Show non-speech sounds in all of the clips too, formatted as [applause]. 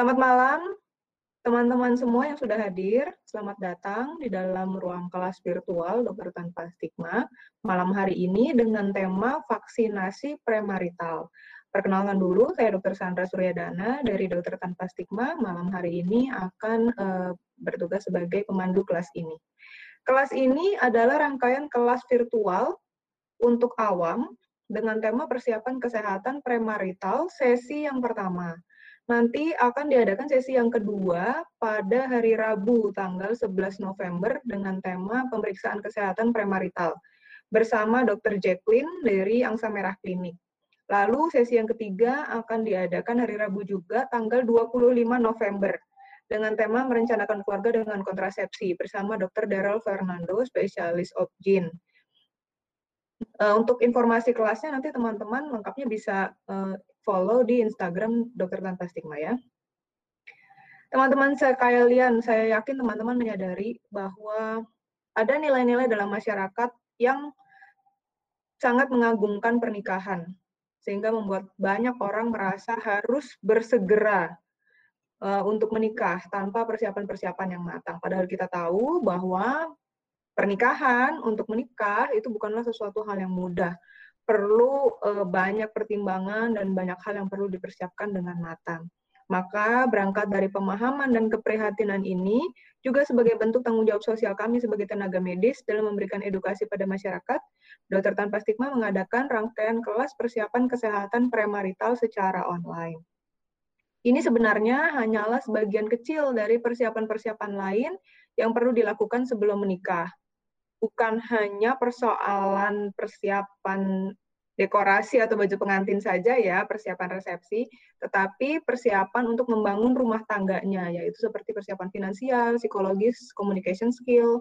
Selamat malam, teman-teman semua yang sudah hadir. Selamat datang di dalam ruang kelas virtual Dokter Tanpa Stigma malam hari ini dengan tema vaksinasi premarital. Perkenalkan dulu, saya Dr. Sandra Suryadana dari Dokter Tanpa Stigma. Malam hari ini akan uh, bertugas sebagai pemandu kelas ini. Kelas ini adalah rangkaian kelas virtual untuk awam dengan tema persiapan kesehatan premarital sesi yang pertama. Nanti akan diadakan sesi yang kedua pada hari Rabu tanggal 11 November dengan tema pemeriksaan kesehatan premarital bersama Dr. Jacqueline dari Angsa Merah Klinik. Lalu sesi yang ketiga akan diadakan hari Rabu juga tanggal 25 November dengan tema merencanakan keluarga dengan kontrasepsi bersama Dr. Daryl Fernando, spesialis obgyn. Uh, untuk informasi kelasnya nanti teman-teman lengkapnya bisa uh, follow di Instagram Dokter Tanpa Stigma ya. Teman-teman sekalian, saya yakin teman-teman menyadari bahwa ada nilai-nilai dalam masyarakat yang sangat mengagungkan pernikahan sehingga membuat banyak orang merasa harus bersegera uh, untuk menikah tanpa persiapan-persiapan yang matang. Padahal kita tahu bahwa pernikahan untuk menikah itu bukanlah sesuatu hal yang mudah. Perlu uh, banyak pertimbangan dan banyak hal yang perlu dipersiapkan dengan matang. Maka berangkat dari pemahaman dan keprihatinan ini juga sebagai bentuk tanggung jawab sosial kami sebagai tenaga medis dalam memberikan edukasi pada masyarakat, Dokter Tanpa Stigma mengadakan rangkaian kelas persiapan kesehatan premarital secara online. Ini sebenarnya hanyalah sebagian kecil dari persiapan-persiapan lain yang perlu dilakukan sebelum menikah. Bukan hanya persoalan persiapan dekorasi atau baju pengantin saja ya, persiapan resepsi, tetapi persiapan untuk membangun rumah tangganya, yaitu seperti persiapan finansial, psikologis, communication skill,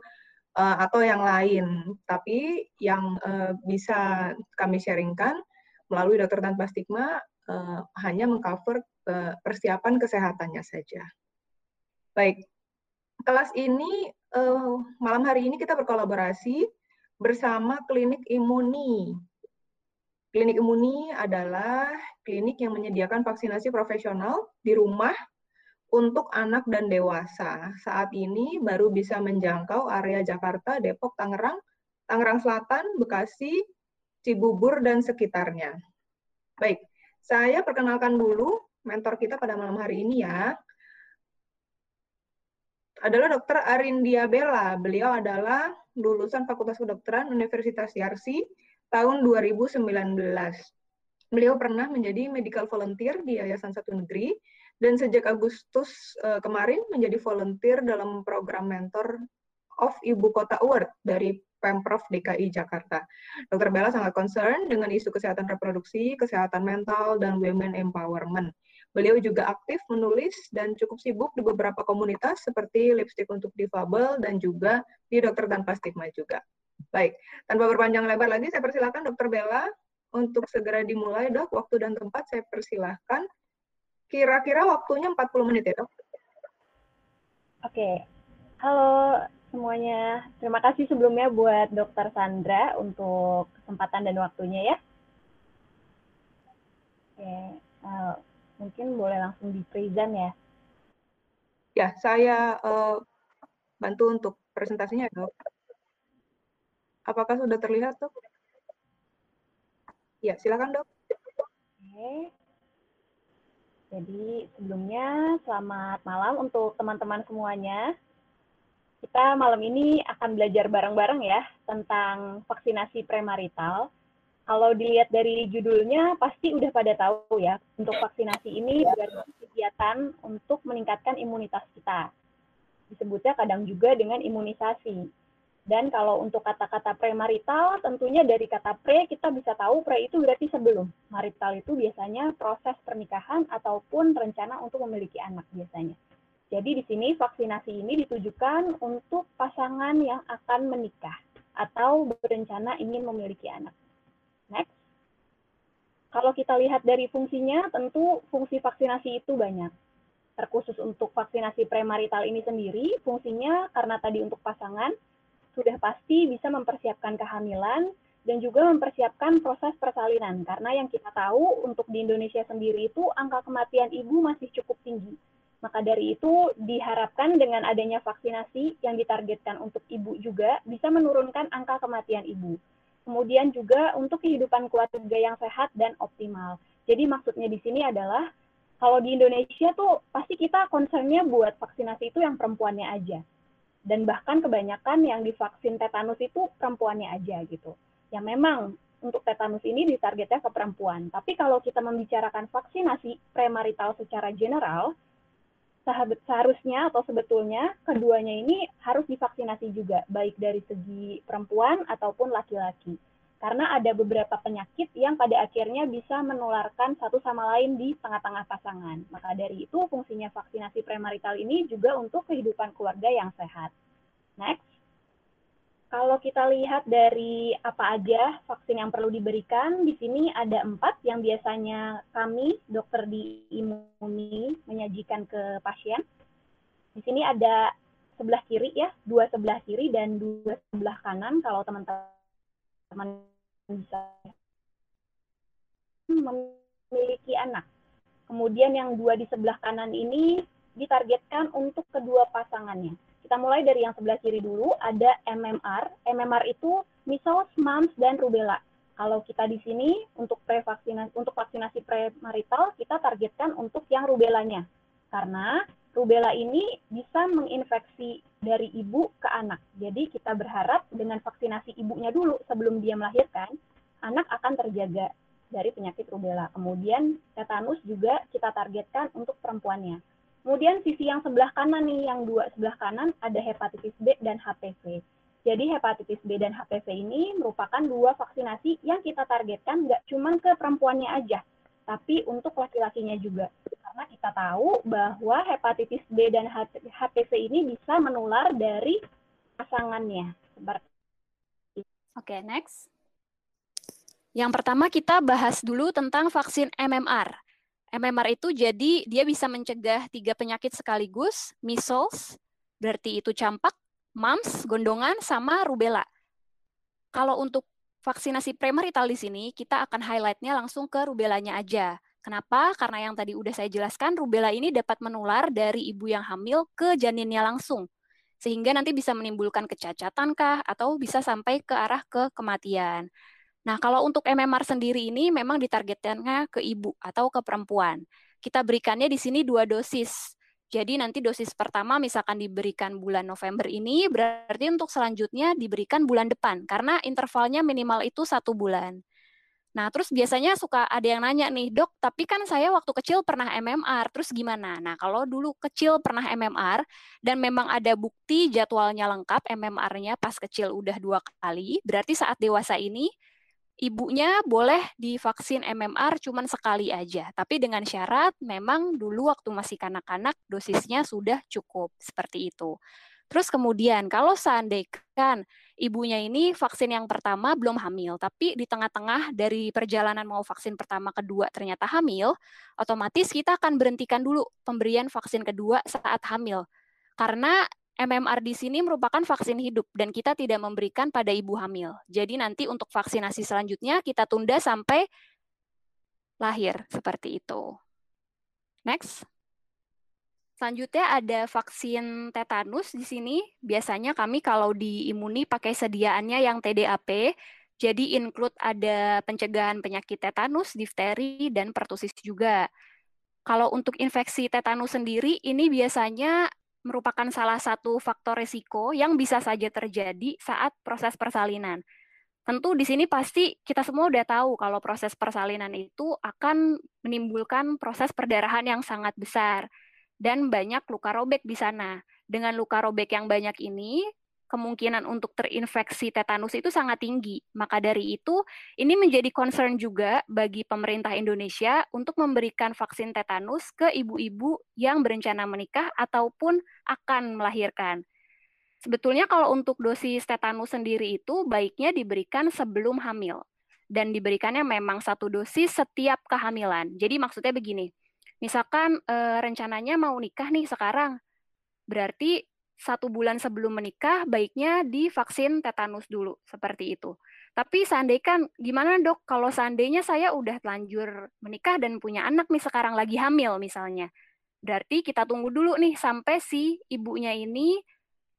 uh, atau yang lain. Tapi yang uh, bisa kami sharingkan melalui dokter tanpa stigma uh, hanya mengcover uh, persiapan kesehatannya saja. Baik, kelas ini uh, malam hari ini kita berkolaborasi bersama Klinik Imuni Klinik Imuni adalah klinik yang menyediakan vaksinasi profesional di rumah untuk anak dan dewasa. Saat ini baru bisa menjangkau area Jakarta, Depok, Tangerang, Tangerang Selatan, Bekasi, Cibubur, dan sekitarnya. Baik, saya perkenalkan dulu mentor kita pada malam hari ini ya. Adalah Dr. Arindia Bella. Beliau adalah lulusan Fakultas Kedokteran Universitas Yarsi tahun 2019. Beliau pernah menjadi medical volunteer di Yayasan Satu Negeri dan sejak Agustus uh, kemarin menjadi volunteer dalam program mentor of Ibu Kota Award dari Pemprov DKI Jakarta. Dr. Bella sangat concern dengan isu kesehatan reproduksi, kesehatan mental, dan women empowerment. Beliau juga aktif menulis dan cukup sibuk di beberapa komunitas seperti Lipstick untuk Difabel dan juga di Dokter Tanpa Stigma juga. Baik, tanpa berpanjang lebar lagi, saya persilahkan Dokter Bella untuk segera dimulai, dok. Waktu dan tempat saya persilahkan. Kira-kira waktunya 40 menit ya, dok. Oke, halo semuanya. Terima kasih sebelumnya buat Dokter Sandra untuk kesempatan dan waktunya ya. Oke, uh, mungkin boleh langsung di present ya. Ya, saya uh, bantu untuk presentasinya, dok. Apakah sudah terlihat, dok? Ya, silakan, dok. Oke. Jadi sebelumnya selamat malam untuk teman-teman semuanya. Kita malam ini akan belajar bareng-bareng ya tentang vaksinasi premarital. Kalau dilihat dari judulnya pasti udah pada tahu ya, untuk vaksinasi ini berarti kegiatan untuk meningkatkan imunitas kita. Disebutnya kadang juga dengan imunisasi. Dan kalau untuk kata-kata premarital, tentunya dari kata pre kita bisa tahu pre itu berarti sebelum. Marital itu biasanya proses pernikahan ataupun rencana untuk memiliki anak biasanya. Jadi di sini vaksinasi ini ditujukan untuk pasangan yang akan menikah atau berencana ingin memiliki anak. Next. Kalau kita lihat dari fungsinya, tentu fungsi vaksinasi itu banyak. Terkhusus untuk vaksinasi premarital ini sendiri, fungsinya karena tadi untuk pasangan, sudah pasti bisa mempersiapkan kehamilan dan juga mempersiapkan proses persalinan. Karena yang kita tahu untuk di Indonesia sendiri itu angka kematian ibu masih cukup tinggi. Maka dari itu diharapkan dengan adanya vaksinasi yang ditargetkan untuk ibu juga bisa menurunkan angka kematian ibu. Kemudian juga untuk kehidupan keluarga yang sehat dan optimal. Jadi maksudnya di sini adalah kalau di Indonesia tuh pasti kita concernnya buat vaksinasi itu yang perempuannya aja. Dan bahkan kebanyakan yang divaksin tetanus itu perempuannya aja gitu. Ya memang untuk tetanus ini ditargetnya ke perempuan. Tapi kalau kita membicarakan vaksinasi premarital secara general, seharusnya atau sebetulnya keduanya ini harus divaksinasi juga, baik dari segi perempuan ataupun laki-laki. Karena ada beberapa penyakit yang pada akhirnya bisa menularkan satu sama lain di tengah-tengah pasangan. Maka dari itu fungsinya vaksinasi premarital ini juga untuk kehidupan keluarga yang sehat. Next. Kalau kita lihat dari apa aja vaksin yang perlu diberikan, di sini ada empat yang biasanya kami, dokter di Imuni, menyajikan ke pasien. Di sini ada sebelah kiri ya, dua sebelah kiri dan dua sebelah kanan kalau teman-teman bisa memiliki anak. Kemudian yang dua di sebelah kanan ini ditargetkan untuk kedua pasangannya. Kita mulai dari yang sebelah kiri dulu, ada MMR. MMR itu measles, mumps, dan rubella. Kalau kita di sini untuk prevaksinasi untuk vaksinasi premarital, kita targetkan untuk yang rubelanya. Karena rubella ini bisa menginfeksi dari ibu ke anak. Jadi kita berharap dengan vaksinasi ibunya dulu sebelum dia melahirkan, anak akan terjaga dari penyakit rubella. Kemudian tetanus juga kita targetkan untuk perempuannya. Kemudian sisi yang sebelah kanan nih, yang dua sebelah kanan ada hepatitis B dan HPV. Jadi hepatitis B dan HPV ini merupakan dua vaksinasi yang kita targetkan nggak cuma ke perempuannya aja, tapi untuk laki-lakinya juga. Karena kita tahu bahwa hepatitis B dan HPV ini bisa menular dari pasangannya. Oke, okay, next. Yang pertama kita bahas dulu tentang vaksin MMR. MMR itu jadi dia bisa mencegah tiga penyakit sekaligus, measles, berarti itu campak, mumps, gondongan, sama rubella. Kalau untuk vaksinasi premarital di sini, kita akan highlightnya langsung ke rubelanya aja. Kenapa? Karena yang tadi udah saya jelaskan, rubella ini dapat menular dari ibu yang hamil ke janinnya langsung. Sehingga nanti bisa menimbulkan kecacatan kah, atau bisa sampai ke arah ke kematian. Nah, kalau untuk MMR sendiri ini memang ditargetkannya ke ibu atau ke perempuan. Kita berikannya di sini dua dosis. Jadi nanti dosis pertama misalkan diberikan bulan November ini, berarti untuk selanjutnya diberikan bulan depan, karena intervalnya minimal itu satu bulan. Nah, terus biasanya suka ada yang nanya nih, dok, tapi kan saya waktu kecil pernah MMR, terus gimana? Nah, kalau dulu kecil pernah MMR, dan memang ada bukti jadwalnya lengkap, MMR-nya pas kecil udah dua kali, berarti saat dewasa ini ibunya boleh divaksin MMR cuma sekali aja, tapi dengan syarat memang dulu waktu masih kanak-kanak dosisnya sudah cukup seperti itu. Terus kemudian kalau seandainya ibunya ini vaksin yang pertama belum hamil, tapi di tengah-tengah dari perjalanan mau vaksin pertama kedua ternyata hamil, otomatis kita akan berhentikan dulu pemberian vaksin kedua saat hamil. Karena MMR di sini merupakan vaksin hidup dan kita tidak memberikan pada ibu hamil. Jadi nanti untuk vaksinasi selanjutnya kita tunda sampai lahir seperti itu. Next. Selanjutnya ada vaksin tetanus di sini. Biasanya kami kalau di Imuni pakai sediaannya yang TDAP. Jadi include ada pencegahan penyakit tetanus, difteri, dan pertusis juga. Kalau untuk infeksi tetanus sendiri, ini biasanya merupakan salah satu faktor risiko yang bisa saja terjadi saat proses persalinan. Tentu di sini pasti kita semua udah tahu kalau proses persalinan itu akan menimbulkan proses perdarahan yang sangat besar dan banyak luka robek di sana. Dengan luka robek yang banyak ini, kemungkinan untuk terinfeksi tetanus itu sangat tinggi. Maka dari itu, ini menjadi concern juga bagi pemerintah Indonesia untuk memberikan vaksin tetanus ke ibu-ibu yang berencana menikah ataupun akan melahirkan. Sebetulnya kalau untuk dosis tetanus sendiri itu baiknya diberikan sebelum hamil. Dan diberikannya memang satu dosis setiap kehamilan. Jadi maksudnya begini, misalkan e, rencananya mau nikah nih sekarang, berarti satu bulan sebelum menikah baiknya divaksin tetanus dulu seperti itu. Tapi seandainya kan gimana dok kalau seandainya saya udah telanjur menikah dan punya anak nih sekarang lagi hamil misalnya. Berarti kita tunggu dulu nih sampai si ibunya ini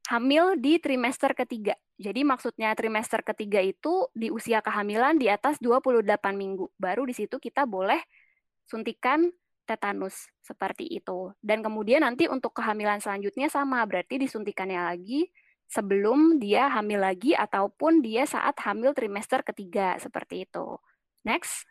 hamil di trimester ketiga. Jadi maksudnya trimester ketiga itu di usia kehamilan di atas 28 minggu. Baru di situ kita boleh suntikan tetanus seperti itu. Dan kemudian nanti untuk kehamilan selanjutnya sama, berarti disuntikannya lagi sebelum dia hamil lagi ataupun dia saat hamil trimester ketiga seperti itu. Next.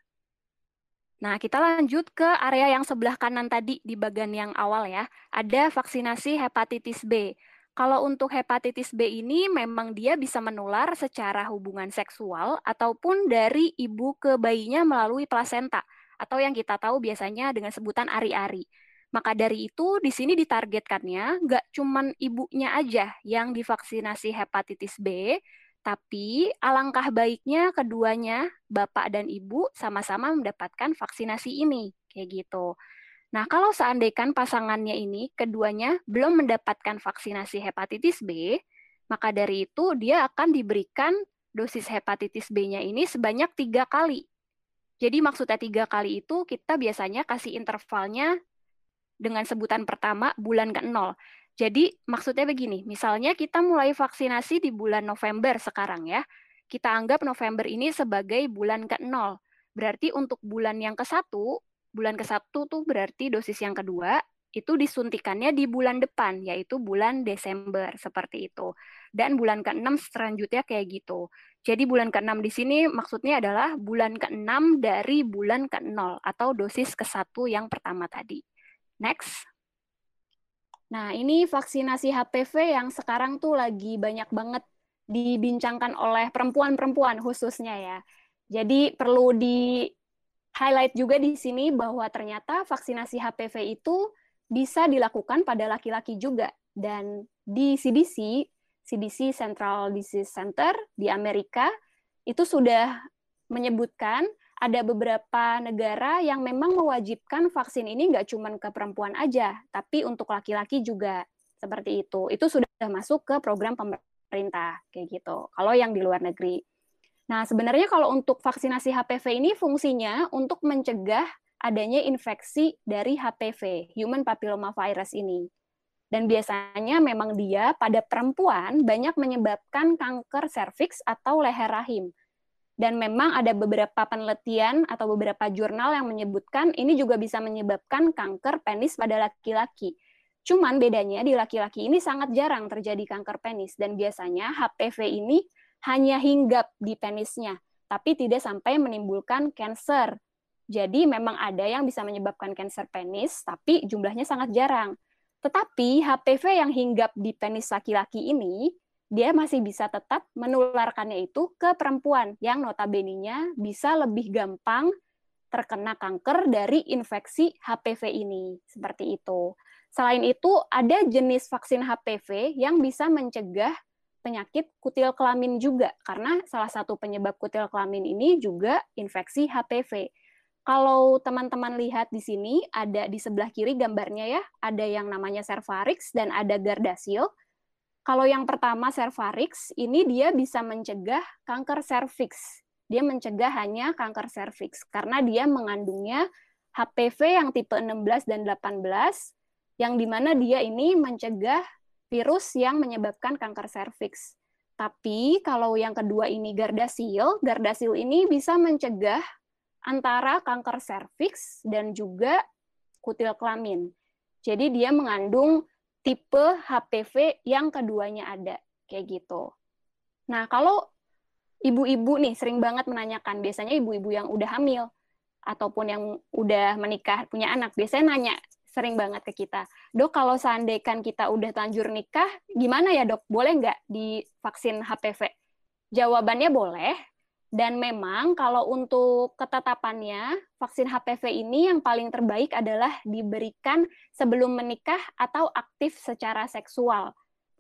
Nah, kita lanjut ke area yang sebelah kanan tadi di bagian yang awal ya. Ada vaksinasi hepatitis B. Kalau untuk hepatitis B ini memang dia bisa menular secara hubungan seksual ataupun dari ibu ke bayinya melalui plasenta atau yang kita tahu biasanya dengan sebutan ari-ari. Maka dari itu di sini ditargetkannya nggak cuman ibunya aja yang divaksinasi hepatitis B, tapi alangkah baiknya keduanya, bapak dan ibu sama-sama mendapatkan vaksinasi ini, kayak gitu. Nah, kalau seandainya pasangannya ini keduanya belum mendapatkan vaksinasi hepatitis B, maka dari itu dia akan diberikan dosis hepatitis B-nya ini sebanyak tiga kali. Jadi maksudnya tiga kali itu kita biasanya kasih intervalnya dengan sebutan pertama bulan ke-0. Jadi maksudnya begini, misalnya kita mulai vaksinasi di bulan November sekarang ya. Kita anggap November ini sebagai bulan ke-0. Berarti untuk bulan yang ke-1 bulan ke-1 tuh berarti dosis yang kedua itu disuntikannya di bulan depan, yaitu bulan Desember, seperti itu. Dan bulan ke-6 selanjutnya kayak gitu. Jadi bulan ke-6 di sini maksudnya adalah bulan ke-6 dari bulan ke-0, atau dosis ke-1 yang pertama tadi. Next. Nah, ini vaksinasi HPV yang sekarang tuh lagi banyak banget dibincangkan oleh perempuan-perempuan khususnya ya. Jadi perlu di highlight juga di sini bahwa ternyata vaksinasi HPV itu bisa dilakukan pada laki-laki juga. Dan di CDC, CDC Central Disease Center di Amerika, itu sudah menyebutkan ada beberapa negara yang memang mewajibkan vaksin ini nggak cuma ke perempuan aja, tapi untuk laki-laki juga seperti itu. Itu sudah masuk ke program pemerintah kayak gitu. Kalau yang di luar negeri. Nah, sebenarnya kalau untuk vaksinasi HPV ini fungsinya untuk mencegah adanya infeksi dari HPV, human papilloma virus ini. Dan biasanya memang dia pada perempuan banyak menyebabkan kanker serviks atau leher rahim. Dan memang ada beberapa penelitian atau beberapa jurnal yang menyebutkan ini juga bisa menyebabkan kanker penis pada laki-laki. Cuman bedanya di laki-laki ini sangat jarang terjadi kanker penis dan biasanya HPV ini hanya hinggap di penisnya, tapi tidak sampai menimbulkan kanker. Jadi memang ada yang bisa menyebabkan kanker penis, tapi jumlahnya sangat jarang. Tetapi HPV yang hinggap di penis laki-laki ini, dia masih bisa tetap menularkannya itu ke perempuan yang notabene-nya bisa lebih gampang terkena kanker dari infeksi HPV ini. Seperti itu. Selain itu, ada jenis vaksin HPV yang bisa mencegah penyakit kutil kelamin juga karena salah satu penyebab kutil kelamin ini juga infeksi HPV. Kalau teman-teman lihat di sini ada di sebelah kiri gambarnya ya, ada yang namanya Cervarix dan ada Gardasil. Kalau yang pertama Cervarix ini dia bisa mencegah kanker serviks. Dia mencegah hanya kanker serviks karena dia mengandungnya HPV yang tipe 16 dan 18 yang di mana dia ini mencegah virus yang menyebabkan kanker serviks. Tapi kalau yang kedua ini Gardasil, Gardasil ini bisa mencegah antara kanker serviks dan juga kutil kelamin. Jadi dia mengandung tipe HPV yang keduanya ada, kayak gitu. Nah, kalau ibu-ibu nih sering banget menanyakan, biasanya ibu-ibu yang udah hamil ataupun yang udah menikah punya anak, biasanya nanya, sering banget ke kita, dok kalau seandainya kita udah tanjur nikah, gimana ya dok, boleh nggak divaksin HPV? Jawabannya boleh, dan memang kalau untuk ketetapannya, vaksin HPV ini yang paling terbaik adalah diberikan sebelum menikah atau aktif secara seksual.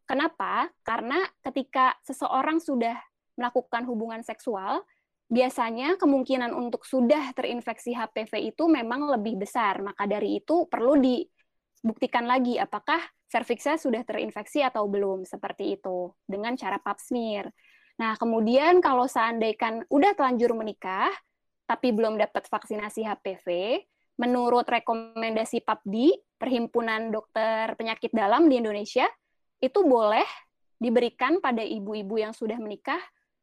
Kenapa? Karena ketika seseorang sudah melakukan hubungan seksual, biasanya kemungkinan untuk sudah terinfeksi HPV itu memang lebih besar. Maka dari itu perlu dibuktikan lagi apakah serviksnya sudah terinfeksi atau belum seperti itu dengan cara pap smear. Nah, kemudian kalau seandainya udah telanjur menikah tapi belum dapat vaksinasi HPV, menurut rekomendasi PAPDI Perhimpunan Dokter Penyakit Dalam di Indonesia, itu boleh diberikan pada ibu-ibu yang sudah menikah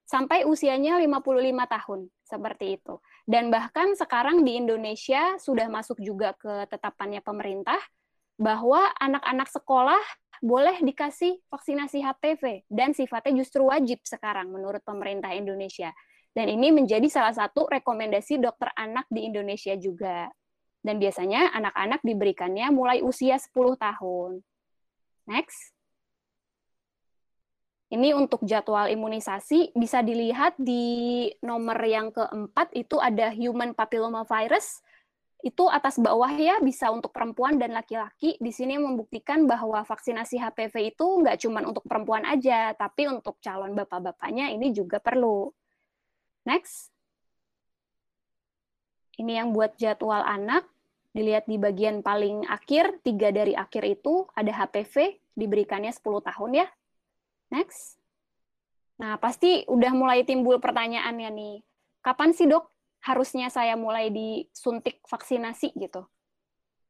sampai usianya 55 tahun, seperti itu. Dan bahkan sekarang di Indonesia sudah masuk juga ke tetapannya pemerintah bahwa anak-anak sekolah boleh dikasih vaksinasi HPV dan sifatnya justru wajib sekarang menurut pemerintah Indonesia. Dan ini menjadi salah satu rekomendasi dokter anak di Indonesia juga. Dan biasanya anak-anak diberikannya mulai usia 10 tahun. Next. Ini untuk jadwal imunisasi bisa dilihat di nomor yang keempat itu ada human papilloma virus itu atas bawah ya bisa untuk perempuan dan laki-laki. Di sini membuktikan bahwa vaksinasi HPV itu nggak cuma untuk perempuan aja, tapi untuk calon bapak-bapaknya ini juga perlu. Next. Ini yang buat jadwal anak. Dilihat di bagian paling akhir, tiga dari akhir itu ada HPV, diberikannya 10 tahun ya. Next. Nah, pasti udah mulai timbul pertanyaannya nih. Kapan sih dok harusnya saya mulai disuntik vaksinasi gitu?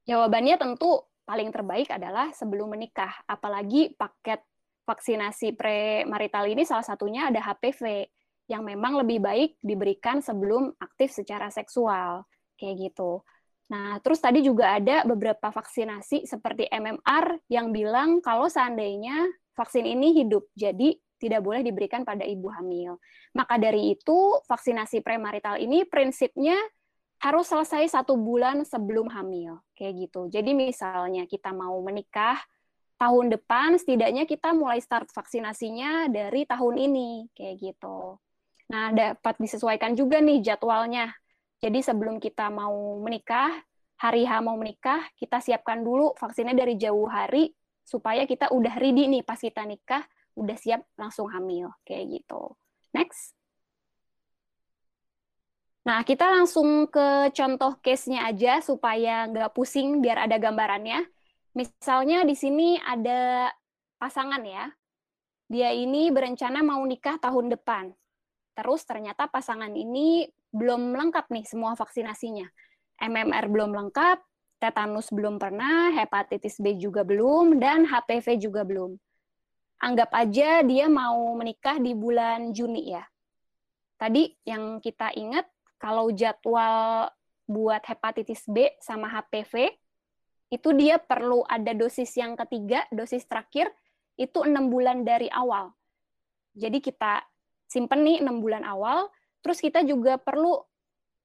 Jawabannya tentu paling terbaik adalah sebelum menikah. Apalagi paket vaksinasi premarital ini salah satunya ada HPV yang memang lebih baik diberikan sebelum aktif secara seksual. Kayak gitu. Nah, terus tadi juga ada beberapa vaksinasi seperti MMR yang bilang kalau seandainya vaksin ini hidup, jadi tidak boleh diberikan pada ibu hamil. Maka dari itu, vaksinasi premarital ini prinsipnya harus selesai satu bulan sebelum hamil, kayak gitu. Jadi misalnya kita mau menikah tahun depan, setidaknya kita mulai start vaksinasinya dari tahun ini, kayak gitu. Nah, dapat disesuaikan juga nih jadwalnya. Jadi sebelum kita mau menikah, hari H mau menikah, kita siapkan dulu vaksinnya dari jauh hari, supaya kita udah ready nih pas kita nikah, udah siap langsung hamil kayak gitu. Next. Nah, kita langsung ke contoh case-nya aja supaya nggak pusing biar ada gambarannya. Misalnya di sini ada pasangan ya. Dia ini berencana mau nikah tahun depan. Terus ternyata pasangan ini belum lengkap nih semua vaksinasinya. MMR belum lengkap, tetanus belum pernah, hepatitis B juga belum, dan HPV juga belum anggap aja dia mau menikah di bulan Juni ya. Tadi yang kita ingat kalau jadwal buat hepatitis B sama HPV itu dia perlu ada dosis yang ketiga, dosis terakhir itu enam bulan dari awal. Jadi kita simpen nih enam bulan awal, terus kita juga perlu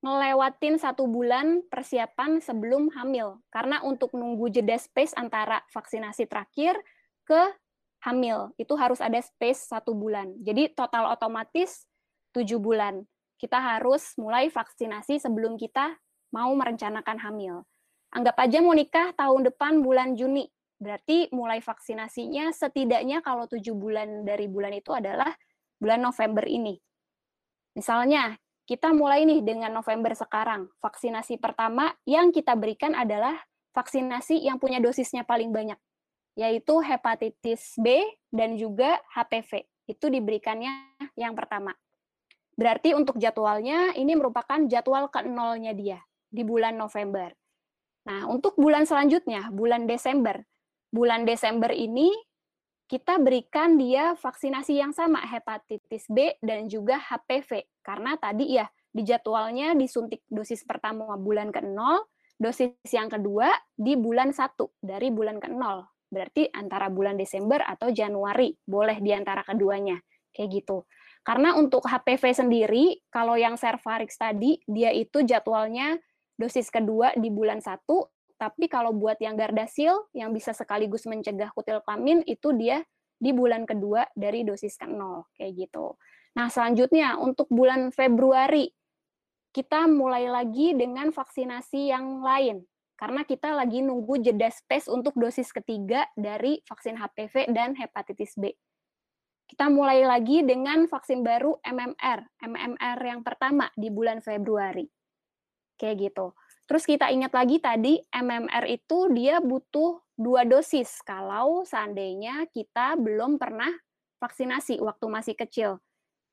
ngelewatin satu bulan persiapan sebelum hamil. Karena untuk nunggu jeda space antara vaksinasi terakhir ke hamil itu harus ada space satu bulan. Jadi total otomatis tujuh bulan. Kita harus mulai vaksinasi sebelum kita mau merencanakan hamil. Anggap aja mau nikah tahun depan bulan Juni. Berarti mulai vaksinasinya setidaknya kalau tujuh bulan dari bulan itu adalah bulan November ini. Misalnya, kita mulai nih dengan November sekarang. Vaksinasi pertama yang kita berikan adalah vaksinasi yang punya dosisnya paling banyak yaitu hepatitis B dan juga HPV. Itu diberikannya yang pertama. Berarti untuk jadwalnya ini merupakan jadwal ke nolnya dia di bulan November. Nah, untuk bulan selanjutnya, bulan Desember. Bulan Desember ini kita berikan dia vaksinasi yang sama hepatitis B dan juga HPV karena tadi ya di jadwalnya disuntik dosis pertama bulan ke-0, dosis yang kedua di bulan 1 dari bulan ke-0 Berarti antara bulan Desember atau Januari, boleh di antara keduanya. Kayak gitu. Karena untuk HPV sendiri, kalau yang Cervarix tadi, dia itu jadwalnya dosis kedua di bulan 1, tapi kalau buat yang Gardasil, yang bisa sekaligus mencegah kutil kelamin, itu dia di bulan kedua dari dosis ke-0. Kayak gitu. Nah, selanjutnya untuk bulan Februari, kita mulai lagi dengan vaksinasi yang lain karena kita lagi nunggu jeda space untuk dosis ketiga dari vaksin HPV dan hepatitis B. Kita mulai lagi dengan vaksin baru MMR, MMR yang pertama di bulan Februari. Kayak gitu. Terus kita ingat lagi tadi MMR itu dia butuh dua dosis kalau seandainya kita belum pernah vaksinasi waktu masih kecil.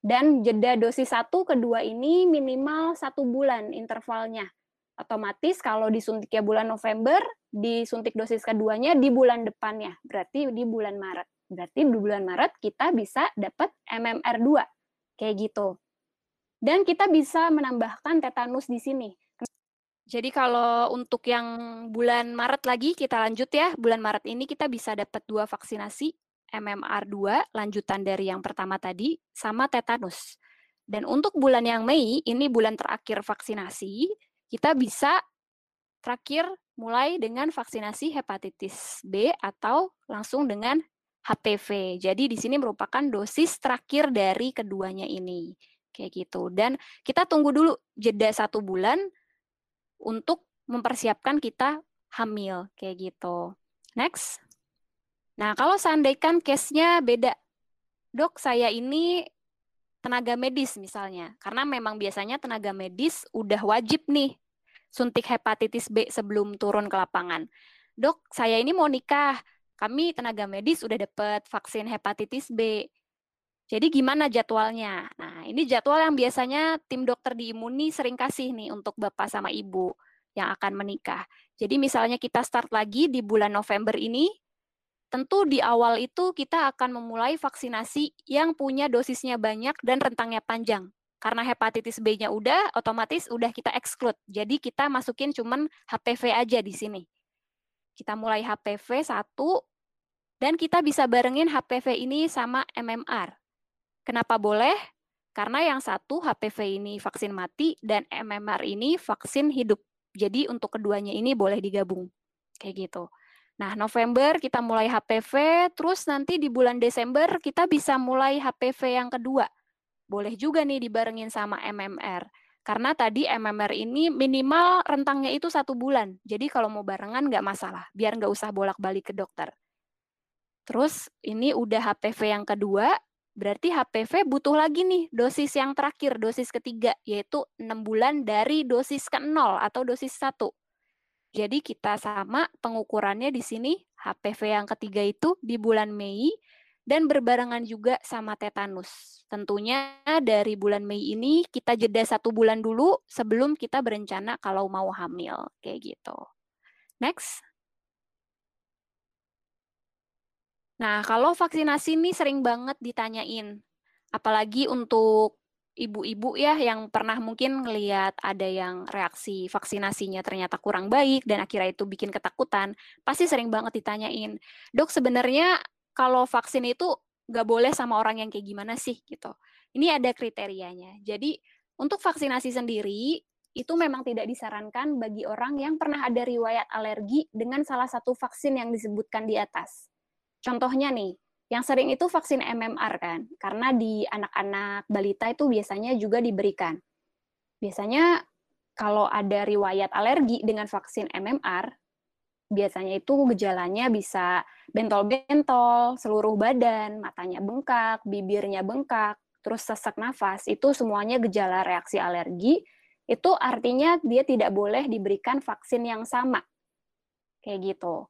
Dan jeda dosis satu kedua ini minimal satu bulan intervalnya Otomatis kalau disuntiknya bulan November, disuntik dosis keduanya di bulan depannya, berarti di bulan Maret. Berarti di bulan Maret kita bisa dapat MMR2, kayak gitu. Dan kita bisa menambahkan tetanus di sini. Jadi kalau untuk yang bulan Maret lagi kita lanjut ya, bulan Maret ini kita bisa dapat dua vaksinasi, MMR2 lanjutan dari yang pertama tadi sama tetanus. Dan untuk bulan yang Mei, ini bulan terakhir vaksinasi, kita bisa terakhir mulai dengan vaksinasi hepatitis B atau langsung dengan HPV. Jadi di sini merupakan dosis terakhir dari keduanya ini. Kayak gitu. Dan kita tunggu dulu jeda satu bulan untuk mempersiapkan kita hamil. Kayak gitu. Next. Nah, kalau seandainya case-nya beda. Dok, saya ini tenaga medis misalnya, karena memang biasanya tenaga medis udah wajib nih suntik hepatitis B sebelum turun ke lapangan. Dok, saya ini mau nikah, kami tenaga medis udah dapat vaksin hepatitis B. Jadi gimana jadwalnya? Nah, ini jadwal yang biasanya tim dokter di Imuni sering kasih nih untuk bapak sama ibu yang akan menikah. Jadi misalnya kita start lagi di bulan November ini, tentu di awal itu kita akan memulai vaksinasi yang punya dosisnya banyak dan rentangnya panjang. Karena hepatitis B-nya udah, otomatis udah kita exclude. Jadi kita masukin cuman HPV aja di sini. Kita mulai HPV 1, dan kita bisa barengin HPV ini sama MMR. Kenapa boleh? Karena yang satu HPV ini vaksin mati, dan MMR ini vaksin hidup. Jadi untuk keduanya ini boleh digabung. Kayak gitu. Nah, November kita mulai HPV, terus nanti di bulan Desember kita bisa mulai HPV yang kedua. Boleh juga nih dibarengin sama MMR. Karena tadi MMR ini minimal rentangnya itu satu bulan. Jadi kalau mau barengan nggak masalah, biar nggak usah bolak-balik ke dokter. Terus ini udah HPV yang kedua, berarti HPV butuh lagi nih dosis yang terakhir, dosis ketiga, yaitu 6 bulan dari dosis ke-0 atau dosis 1. Jadi kita sama pengukurannya di sini HPV yang ketiga itu di bulan Mei dan berbarengan juga sama tetanus. Tentunya dari bulan Mei ini kita jeda satu bulan dulu sebelum kita berencana kalau mau hamil kayak gitu. Next. Nah, kalau vaksinasi ini sering banget ditanyain, apalagi untuk ibu-ibu ya yang pernah mungkin ngelihat ada yang reaksi vaksinasinya ternyata kurang baik dan akhirnya itu bikin ketakutan, pasti sering banget ditanyain, dok sebenarnya kalau vaksin itu nggak boleh sama orang yang kayak gimana sih gitu. Ini ada kriterianya. Jadi untuk vaksinasi sendiri itu memang tidak disarankan bagi orang yang pernah ada riwayat alergi dengan salah satu vaksin yang disebutkan di atas. Contohnya nih, yang sering itu vaksin MMR kan, karena di anak-anak balita itu biasanya juga diberikan. Biasanya kalau ada riwayat alergi dengan vaksin MMR, biasanya itu gejalanya bisa bentol-bentol, seluruh badan, matanya bengkak, bibirnya bengkak, terus sesak nafas, itu semuanya gejala reaksi alergi, itu artinya dia tidak boleh diberikan vaksin yang sama. Kayak gitu.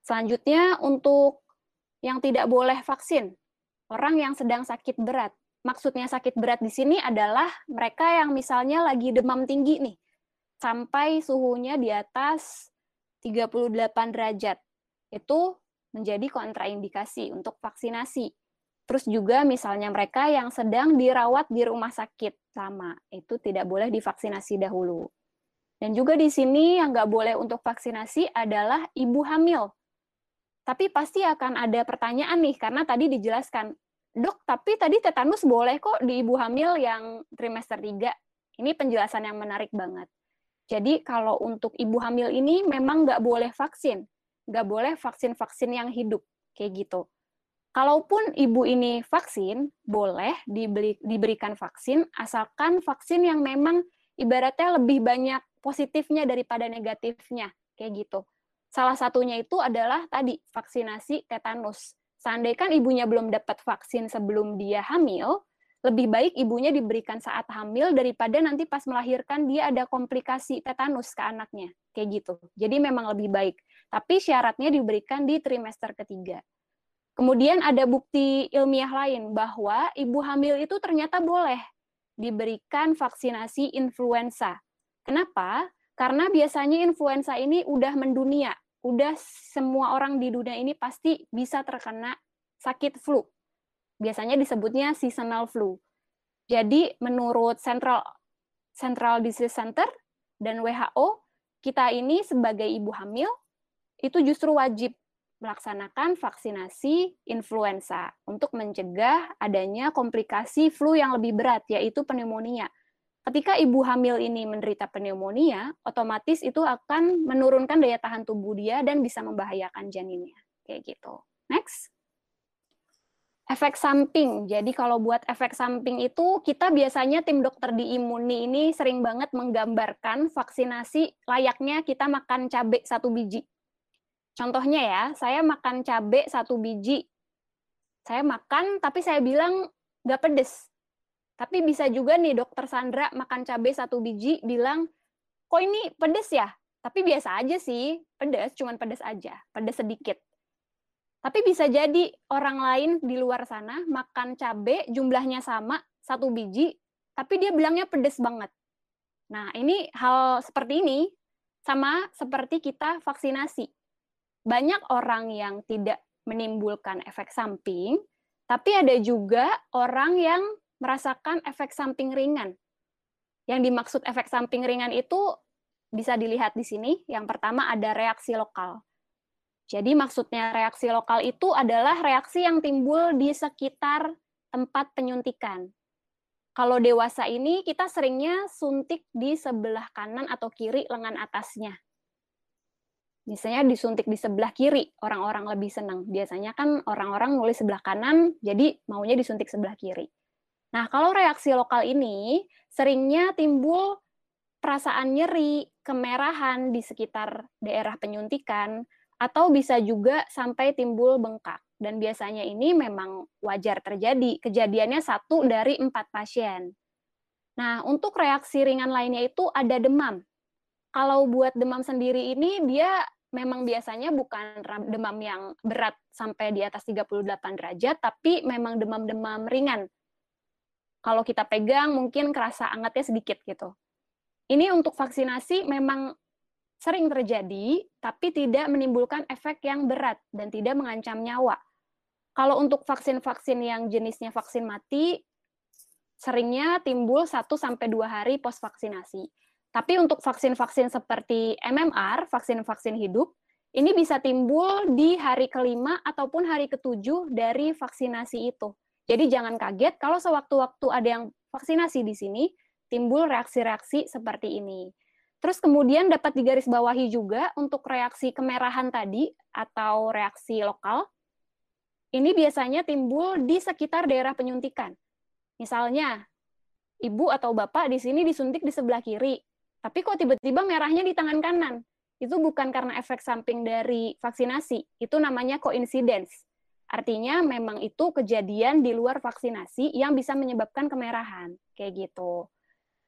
Selanjutnya untuk yang tidak boleh vaksin, orang yang sedang sakit berat. Maksudnya sakit berat di sini adalah mereka yang misalnya lagi demam tinggi nih, sampai suhunya di atas 38 derajat. Itu menjadi kontraindikasi untuk vaksinasi. Terus juga misalnya mereka yang sedang dirawat di rumah sakit sama, itu tidak boleh divaksinasi dahulu. Dan juga di sini yang nggak boleh untuk vaksinasi adalah ibu hamil. Tapi pasti akan ada pertanyaan nih, karena tadi dijelaskan, dok, tapi tadi tetanus boleh kok di ibu hamil yang trimester 3. Ini penjelasan yang menarik banget. Jadi kalau untuk ibu hamil ini memang nggak boleh vaksin. Nggak boleh vaksin-vaksin yang hidup, kayak gitu. Kalaupun ibu ini vaksin, boleh dibeli, diberikan vaksin, asalkan vaksin yang memang ibaratnya lebih banyak positifnya daripada negatifnya, kayak gitu. Salah satunya itu adalah tadi vaksinasi tetanus. Seandainya kan ibunya belum dapat vaksin sebelum dia hamil, lebih baik ibunya diberikan saat hamil daripada nanti pas melahirkan dia ada komplikasi tetanus ke anaknya. Kayak gitu. Jadi memang lebih baik. Tapi syaratnya diberikan di trimester ketiga. Kemudian ada bukti ilmiah lain bahwa ibu hamil itu ternyata boleh diberikan vaksinasi influenza. Kenapa? Karena biasanya influenza ini udah mendunia, udah semua orang di dunia ini pasti bisa terkena sakit flu. Biasanya disebutnya seasonal flu. Jadi menurut Central Central Disease Center dan WHO, kita ini sebagai ibu hamil itu justru wajib melaksanakan vaksinasi influenza untuk mencegah adanya komplikasi flu yang lebih berat, yaitu pneumonia. Ketika ibu hamil ini menderita pneumonia, otomatis itu akan menurunkan daya tahan tubuh dia dan bisa membahayakan janinnya. Kayak gitu. Next. Efek samping. Jadi kalau buat efek samping itu, kita biasanya tim dokter di Imuni ini sering banget menggambarkan vaksinasi layaknya kita makan cabai satu biji. Contohnya ya, saya makan cabai satu biji. Saya makan, tapi saya bilang nggak pedes tapi bisa juga nih dokter Sandra makan cabai satu biji bilang, kok ini pedes ya? Tapi biasa aja sih, pedes, cuman pedes aja, pedes sedikit. Tapi bisa jadi orang lain di luar sana makan cabai jumlahnya sama, satu biji, tapi dia bilangnya pedes banget. Nah, ini hal seperti ini sama seperti kita vaksinasi. Banyak orang yang tidak menimbulkan efek samping, tapi ada juga orang yang merasakan efek samping ringan. Yang dimaksud efek samping ringan itu bisa dilihat di sini. Yang pertama ada reaksi lokal. Jadi maksudnya reaksi lokal itu adalah reaksi yang timbul di sekitar tempat penyuntikan. Kalau dewasa ini kita seringnya suntik di sebelah kanan atau kiri lengan atasnya. Misalnya disuntik di sebelah kiri, orang-orang lebih senang. Biasanya kan orang-orang nulis sebelah kanan, jadi maunya disuntik sebelah kiri. Nah, kalau reaksi lokal ini seringnya timbul perasaan nyeri, kemerahan di sekitar daerah penyuntikan, atau bisa juga sampai timbul bengkak. Dan biasanya ini memang wajar terjadi. Kejadiannya satu dari empat pasien. Nah, untuk reaksi ringan lainnya itu ada demam. Kalau buat demam sendiri ini, dia memang biasanya bukan demam yang berat sampai di atas 38 derajat, tapi memang demam-demam ringan kalau kita pegang mungkin kerasa angetnya sedikit gitu. Ini untuk vaksinasi memang sering terjadi, tapi tidak menimbulkan efek yang berat dan tidak mengancam nyawa. Kalau untuk vaksin-vaksin yang jenisnya vaksin mati, seringnya timbul 1-2 hari pos vaksinasi. Tapi untuk vaksin-vaksin seperti MMR, vaksin-vaksin hidup, ini bisa timbul di hari kelima ataupun hari ketujuh dari vaksinasi itu. Jadi jangan kaget kalau sewaktu-waktu ada yang vaksinasi di sini, timbul reaksi-reaksi seperti ini. Terus kemudian dapat digarisbawahi juga untuk reaksi kemerahan tadi atau reaksi lokal. Ini biasanya timbul di sekitar daerah penyuntikan. Misalnya, ibu atau bapak di sini disuntik di sebelah kiri, tapi kok tiba-tiba merahnya di tangan kanan. Itu bukan karena efek samping dari vaksinasi, itu namanya coincidence. Artinya memang itu kejadian di luar vaksinasi yang bisa menyebabkan kemerahan, kayak gitu.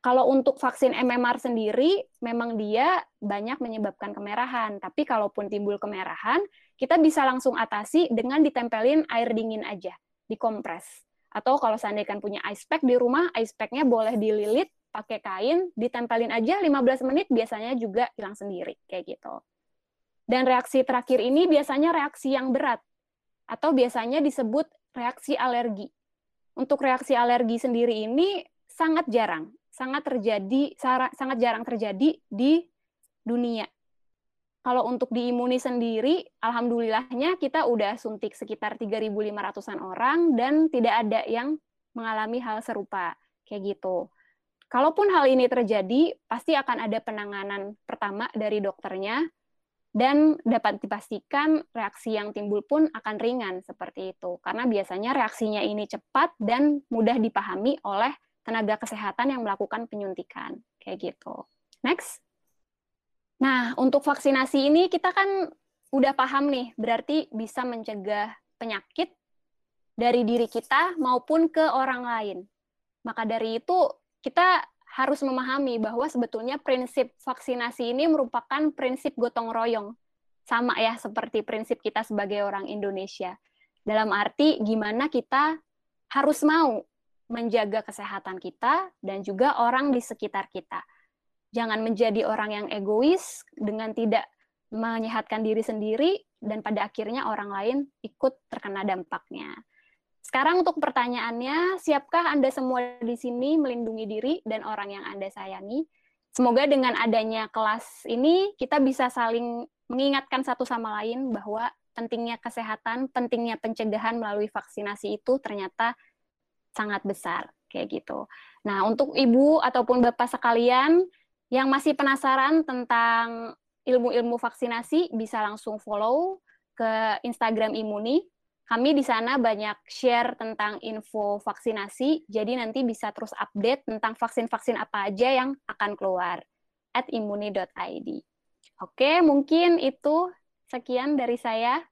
Kalau untuk vaksin MMR sendiri, memang dia banyak menyebabkan kemerahan. Tapi kalaupun timbul kemerahan, kita bisa langsung atasi dengan ditempelin air dingin aja, dikompres. Atau kalau seandainya punya ice pack di rumah, ice pack-nya boleh dililit pakai kain, ditempelin aja 15 menit, biasanya juga hilang sendiri, kayak gitu. Dan reaksi terakhir ini biasanya reaksi yang berat, atau biasanya disebut reaksi alergi. Untuk reaksi alergi sendiri ini sangat jarang, sangat terjadi sangat jarang terjadi di dunia. Kalau untuk di Imuni sendiri, alhamdulillahnya kita udah suntik sekitar 3.500-an orang dan tidak ada yang mengalami hal serupa kayak gitu. Kalaupun hal ini terjadi, pasti akan ada penanganan pertama dari dokternya dan dapat dipastikan reaksi yang timbul pun akan ringan seperti itu karena biasanya reaksinya ini cepat dan mudah dipahami oleh tenaga kesehatan yang melakukan penyuntikan kayak gitu. Next. Nah, untuk vaksinasi ini kita kan udah paham nih, berarti bisa mencegah penyakit dari diri kita maupun ke orang lain. Maka dari itu kita harus memahami bahwa sebetulnya prinsip vaksinasi ini merupakan prinsip gotong royong. Sama ya seperti prinsip kita sebagai orang Indonesia. Dalam arti gimana kita harus mau menjaga kesehatan kita dan juga orang di sekitar kita. jangan menjadi orang yang egois dengan tidak menyehatkan diri sendiri dan pada akhirnya orang lain ikut terkena dampaknya. Sekarang untuk pertanyaannya, siapkah Anda semua di sini melindungi diri dan orang yang Anda sayangi? Semoga dengan adanya kelas ini kita bisa saling mengingatkan satu sama lain bahwa pentingnya kesehatan, pentingnya pencegahan melalui vaksinasi itu ternyata sangat besar kayak gitu. Nah, untuk Ibu ataupun Bapak sekalian yang masih penasaran tentang ilmu-ilmu vaksinasi bisa langsung follow ke Instagram Imuni. Kami di sana banyak share tentang info vaksinasi, jadi nanti bisa terus update tentang vaksin-vaksin apa aja yang akan keluar at imuni.id. Oke, mungkin itu sekian dari saya.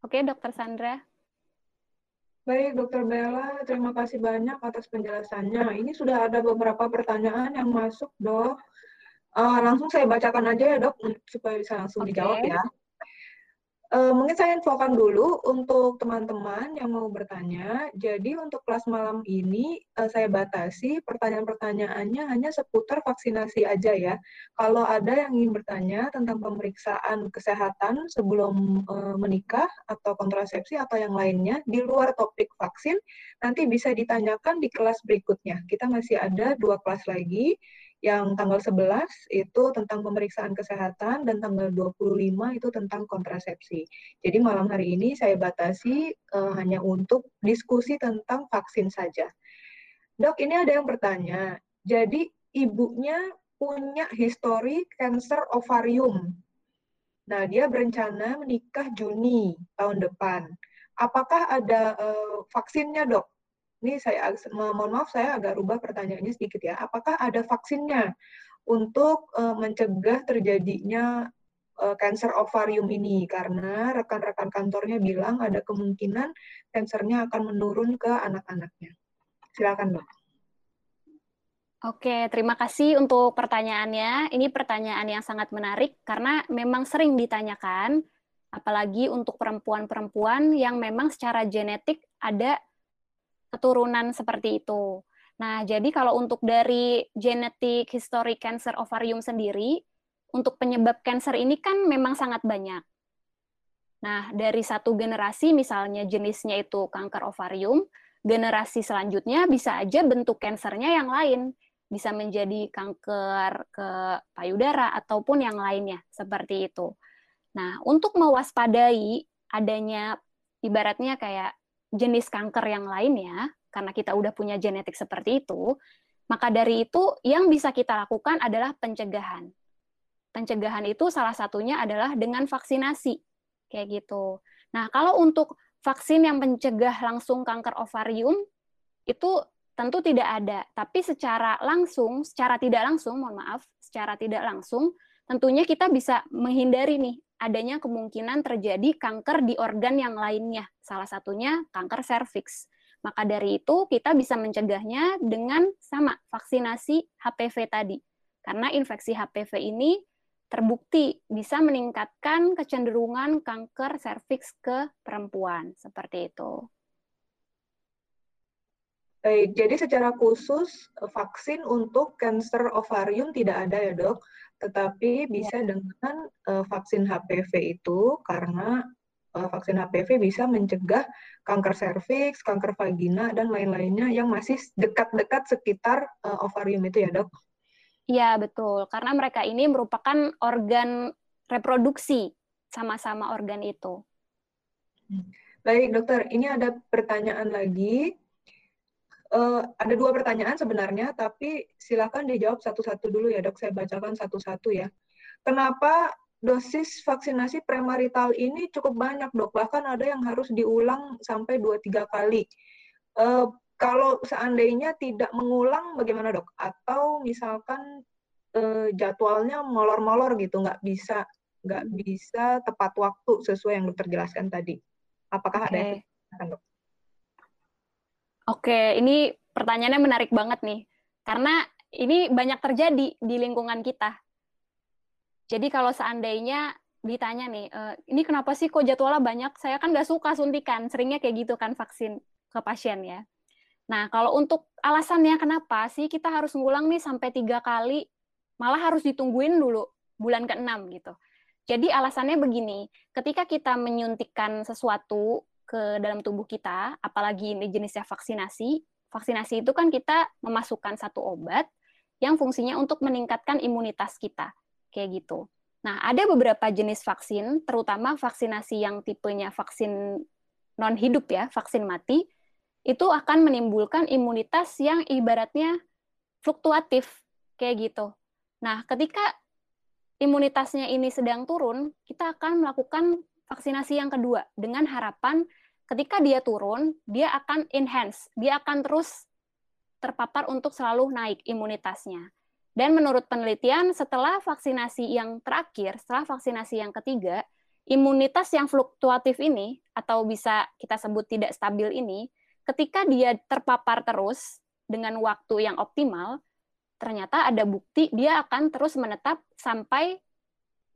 Oke, Dokter Sandra. Baik, Dokter Bella, terima kasih banyak atas penjelasannya. Ini sudah ada beberapa pertanyaan yang masuk, Dok. Uh, langsung saya bacakan aja ya, Dok, supaya bisa langsung okay. dijawab ya. Uh, mungkin saya infokan dulu untuk teman-teman yang mau bertanya. Jadi untuk kelas malam ini uh, saya batasi pertanyaan-pertanyaannya hanya seputar vaksinasi aja ya. Kalau ada yang ingin bertanya tentang pemeriksaan kesehatan sebelum uh, menikah atau kontrasepsi atau yang lainnya di luar topik vaksin, nanti bisa ditanyakan di kelas berikutnya. Kita masih ada dua kelas lagi yang tanggal 11 itu tentang pemeriksaan kesehatan dan tanggal 25 itu tentang kontrasepsi. Jadi malam hari ini saya batasi uh, hanya untuk diskusi tentang vaksin saja. Dok, ini ada yang bertanya. Jadi ibunya punya histori kanker ovarium. Nah, dia berencana menikah Juni tahun depan. Apakah ada uh, vaksinnya, Dok? Ini saya mohon maaf saya agak rubah pertanyaannya sedikit ya. Apakah ada vaksinnya untuk uh, mencegah terjadinya uh, kanker ovarium ini? Karena rekan-rekan kantornya bilang ada kemungkinan kankernya akan menurun ke anak-anaknya. Silakan, Mbak. Oke, terima kasih untuk pertanyaannya. Ini pertanyaan yang sangat menarik karena memang sering ditanyakan, apalagi untuk perempuan-perempuan yang memang secara genetik ada keturunan seperti itu. Nah, jadi kalau untuk dari genetic history cancer ovarium sendiri, untuk penyebab kanker ini kan memang sangat banyak. Nah, dari satu generasi misalnya jenisnya itu kanker ovarium, generasi selanjutnya bisa aja bentuk kansernya yang lain. Bisa menjadi kanker ke payudara ataupun yang lainnya, seperti itu. Nah, untuk mewaspadai adanya ibaratnya kayak jenis kanker yang lainnya, karena kita udah punya genetik seperti itu, maka dari itu yang bisa kita lakukan adalah pencegahan. Pencegahan itu salah satunya adalah dengan vaksinasi, kayak gitu. Nah, kalau untuk vaksin yang mencegah langsung kanker ovarium, itu tentu tidak ada. Tapi secara langsung, secara tidak langsung, mohon maaf, secara tidak langsung, tentunya kita bisa menghindari nih adanya kemungkinan terjadi kanker di organ yang lainnya, salah satunya kanker serviks. Maka dari itu kita bisa mencegahnya dengan sama vaksinasi HPV tadi. Karena infeksi HPV ini terbukti bisa meningkatkan kecenderungan kanker serviks ke perempuan, seperti itu. Baik, jadi secara khusus vaksin untuk kanker ovarium tidak ada ya dok? Tetapi bisa ya. dengan uh, vaksin HPV itu karena uh, vaksin HPV bisa mencegah kanker serviks, kanker vagina dan lain-lainnya yang masih dekat-dekat sekitar uh, ovarium itu ya, Dok? Iya, betul. Karena mereka ini merupakan organ reproduksi sama-sama organ itu. Baik, Dokter. Ini ada pertanyaan lagi Uh, ada dua pertanyaan sebenarnya, tapi silakan dijawab satu-satu dulu ya dok. Saya bacakan satu-satu ya. Kenapa dosis vaksinasi premarital ini cukup banyak dok? Bahkan ada yang harus diulang sampai 2-3 kali. Uh, kalau seandainya tidak mengulang bagaimana dok? Atau misalkan uh, jadwalnya molor-molor gitu, nggak bisa nggak bisa tepat waktu sesuai yang dokter jelaskan tadi. Apakah okay. ada dok? Oke, ini pertanyaannya menarik banget nih. Karena ini banyak terjadi di lingkungan kita. Jadi kalau seandainya ditanya nih, e, ini kenapa sih kok jadwalnya banyak? Saya kan nggak suka suntikan, seringnya kayak gitu kan vaksin ke pasien ya. Nah, kalau untuk alasannya kenapa sih kita harus ngulang nih sampai tiga kali malah harus ditungguin dulu bulan ke-6 gitu. Jadi alasannya begini, ketika kita menyuntikkan sesuatu ke dalam tubuh kita, apalagi ini jenisnya vaksinasi, vaksinasi itu kan kita memasukkan satu obat yang fungsinya untuk meningkatkan imunitas kita, kayak gitu. Nah, ada beberapa jenis vaksin, terutama vaksinasi yang tipenya vaksin non hidup ya, vaksin mati, itu akan menimbulkan imunitas yang ibaratnya fluktuatif kayak gitu. Nah, ketika imunitasnya ini sedang turun, kita akan melakukan vaksinasi yang kedua dengan harapan ketika dia turun, dia akan enhance, dia akan terus terpapar untuk selalu naik imunitasnya. Dan menurut penelitian, setelah vaksinasi yang terakhir, setelah vaksinasi yang ketiga, imunitas yang fluktuatif ini, atau bisa kita sebut tidak stabil ini, ketika dia terpapar terus dengan waktu yang optimal, ternyata ada bukti dia akan terus menetap sampai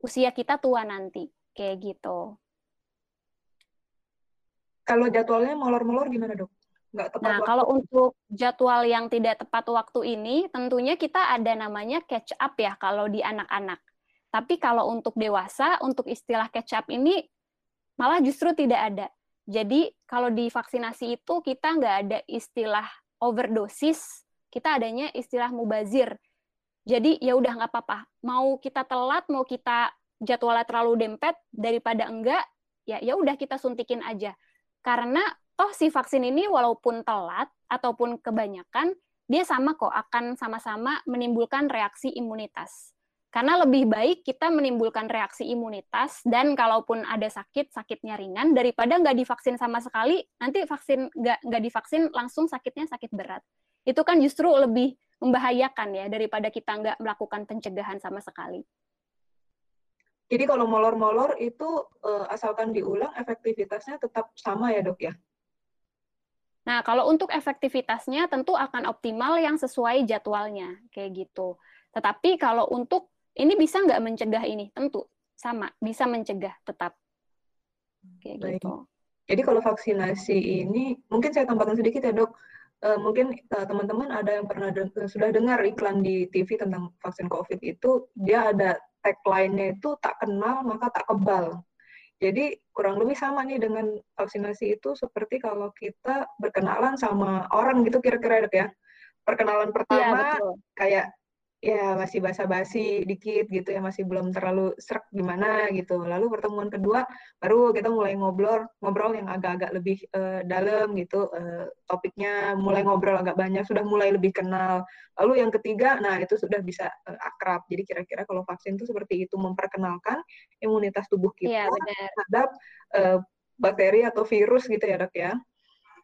usia kita tua nanti. Kayak gitu. Kalau jadwalnya molor-molor gimana dok? Nggak tepat nah, waktu. kalau untuk jadwal yang tidak tepat waktu ini, tentunya kita ada namanya catch up ya kalau di anak-anak. Tapi kalau untuk dewasa, untuk istilah catch up ini malah justru tidak ada. Jadi kalau di vaksinasi itu kita nggak ada istilah overdosis, kita adanya istilah mubazir. Jadi ya udah nggak apa-apa. Mau kita telat, mau kita jadwalnya terlalu dempet daripada enggak, ya ya udah kita suntikin aja. Karena toh si vaksin ini walaupun telat ataupun kebanyakan, dia sama kok akan sama-sama menimbulkan reaksi imunitas. Karena lebih baik kita menimbulkan reaksi imunitas dan kalaupun ada sakit, sakitnya ringan daripada nggak divaksin sama sekali, nanti vaksin nggak nggak divaksin langsung sakitnya sakit berat. Itu kan justru lebih membahayakan ya daripada kita nggak melakukan pencegahan sama sekali. Jadi kalau molor-molor itu uh, asalkan diulang efektivitasnya tetap sama ya dok ya? Nah kalau untuk efektivitasnya tentu akan optimal yang sesuai jadwalnya kayak gitu. Tetapi kalau untuk ini bisa nggak mencegah ini? Tentu sama, bisa mencegah tetap. Kayak Baik. gitu. Jadi kalau vaksinasi ini, mungkin saya tambahkan sedikit ya dok, uh, mungkin uh, teman-teman ada yang pernah de sudah dengar iklan di TV tentang vaksin COVID itu, dia ada tagline-nya itu tak kenal maka tak kebal. Jadi kurang lebih sama nih dengan vaksinasi itu seperti kalau kita berkenalan sama orang gitu kira-kira ya. Perkenalan pertama ya, kayak ya masih basa-basi dikit gitu ya masih belum terlalu serak gimana gitu. Lalu pertemuan kedua baru kita mulai ngobrol ngobrol yang agak-agak lebih uh, dalam gitu uh, topiknya. Mulai ngobrol agak banyak sudah mulai lebih kenal. Lalu yang ketiga nah itu sudah bisa uh, akrab. Jadi kira-kira kalau vaksin itu seperti itu memperkenalkan imunitas tubuh kita ya, terhadap uh, bakteri atau virus gitu ya dok ya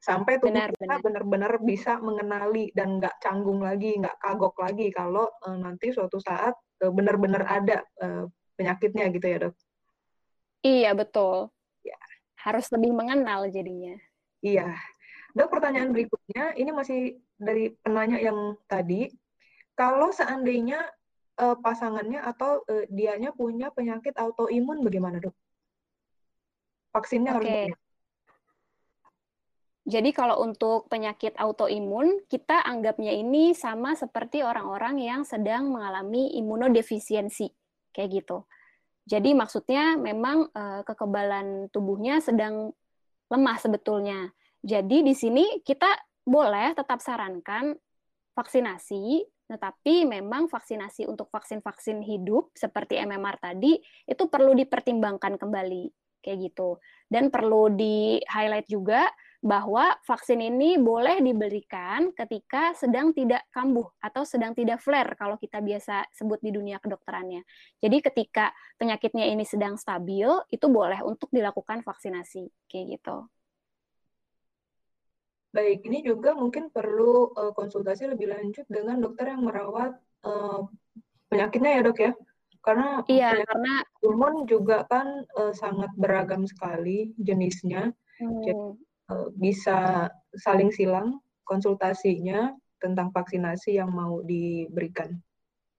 sampai tubuh benar, kita benar-benar bisa mengenali dan nggak canggung lagi, nggak kagok lagi kalau uh, nanti suatu saat uh, benar-benar ada uh, penyakitnya gitu ya dok. Iya betul. Ya. Harus lebih mengenal jadinya. Iya. Dok pertanyaan berikutnya ini masih dari penanya yang tadi. Kalau seandainya uh, pasangannya atau uh, dianya punya penyakit autoimun bagaimana dok? Vaksinnya okay. harus? Jadi kalau untuk penyakit autoimun, kita anggapnya ini sama seperti orang-orang yang sedang mengalami imunodefisiensi, kayak gitu. Jadi maksudnya memang eh, kekebalan tubuhnya sedang lemah sebetulnya. Jadi di sini kita boleh tetap sarankan vaksinasi, tetapi memang vaksinasi untuk vaksin-vaksin hidup seperti MMR tadi itu perlu dipertimbangkan kembali, kayak gitu. Dan perlu di-highlight juga bahwa vaksin ini boleh diberikan ketika sedang tidak kambuh atau sedang tidak flare kalau kita biasa sebut di dunia kedokterannya. Jadi ketika penyakitnya ini sedang stabil, itu boleh untuk dilakukan vaksinasi kayak gitu. Baik, ini juga mungkin perlu uh, konsultasi lebih lanjut dengan dokter yang merawat uh, penyakitnya ya dok ya, karena iya karena imun juga kan uh, sangat beragam sekali jenisnya. Hmm. Jadi Eh, bisa saling silang konsultasinya tentang vaksinasi yang mau diberikan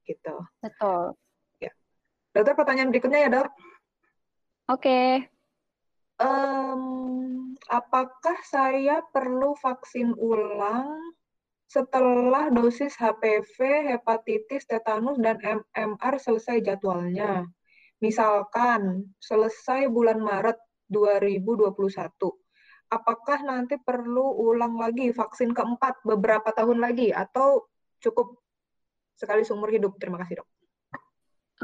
gitu. Betul. Ya. Dokter pertanyaan berikutnya ya dok. Oke. Okay. Um, apakah saya perlu vaksin ulang setelah dosis HPV, hepatitis, tetanus, dan MMR selesai jadwalnya. Misalkan selesai bulan Maret 2021, apakah nanti perlu ulang lagi vaksin keempat beberapa tahun lagi atau cukup sekali seumur hidup? Terima kasih, Dok.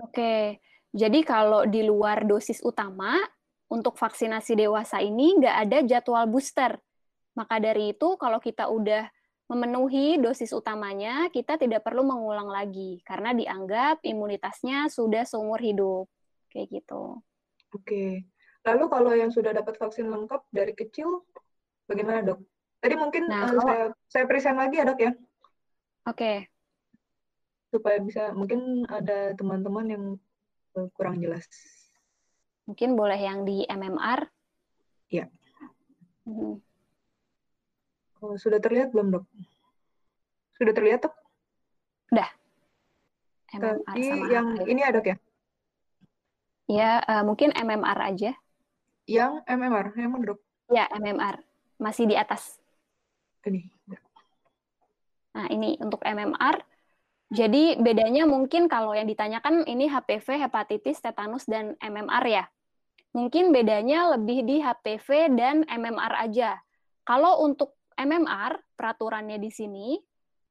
Oke, jadi kalau di luar dosis utama, untuk vaksinasi dewasa ini nggak ada jadwal booster. Maka dari itu, kalau kita udah memenuhi dosis utamanya, kita tidak perlu mengulang lagi karena dianggap imunitasnya sudah seumur hidup. Kayak gitu. Oke. Lalu kalau yang sudah dapat vaksin lengkap dari kecil, bagaimana dok? Tadi mungkin nah, uh, kalau... saya, saya present lagi ya dok ya? Oke. Supaya bisa, mungkin ada teman-teman yang uh, kurang jelas. Mungkin boleh yang di MMR? Iya. Hmm. Oh, sudah terlihat belum, Dok? Sudah terlihat, Dok? Udah. MMR Tadi sama yang ini ada, ya? Ya, uh, mungkin MMR aja. Yang MMR, yang Dok? Ya, MMR. Masih di atas. Ini. Nah, ini untuk MMR. Jadi bedanya mungkin kalau yang ditanyakan ini HPV, hepatitis, tetanus, dan MMR ya. Mungkin bedanya lebih di HPV dan MMR aja. Kalau untuk MMR, peraturannya di sini,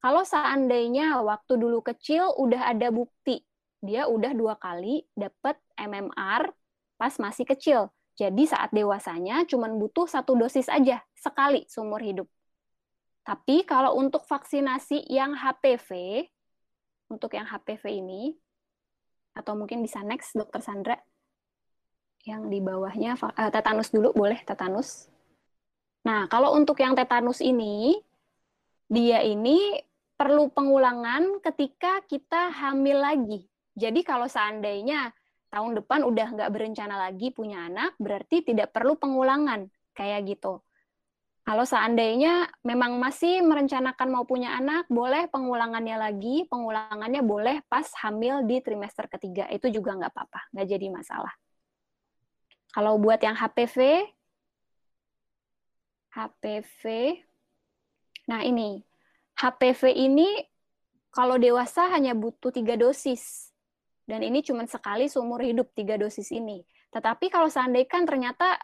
kalau seandainya waktu dulu kecil udah ada bukti, dia udah dua kali dapat MMR pas masih kecil. Jadi saat dewasanya cuma butuh satu dosis aja, sekali seumur hidup. Tapi kalau untuk vaksinasi yang HPV, untuk yang HPV ini, atau mungkin bisa next, Dokter Sandra, yang di bawahnya, uh, tetanus dulu, boleh tetanus. Nah, kalau untuk yang tetanus ini, dia ini perlu pengulangan ketika kita hamil lagi. Jadi kalau seandainya tahun depan udah nggak berencana lagi punya anak, berarti tidak perlu pengulangan kayak gitu. Kalau seandainya memang masih merencanakan mau punya anak, boleh pengulangannya lagi. Pengulangannya boleh pas hamil di trimester ketiga. Itu juga nggak apa-apa, nggak jadi masalah. Kalau buat yang HPV, HPV. Nah ini, HPV ini kalau dewasa hanya butuh tiga dosis. Dan ini cuma sekali seumur hidup tiga dosis ini. Tetapi kalau seandainya kan ternyata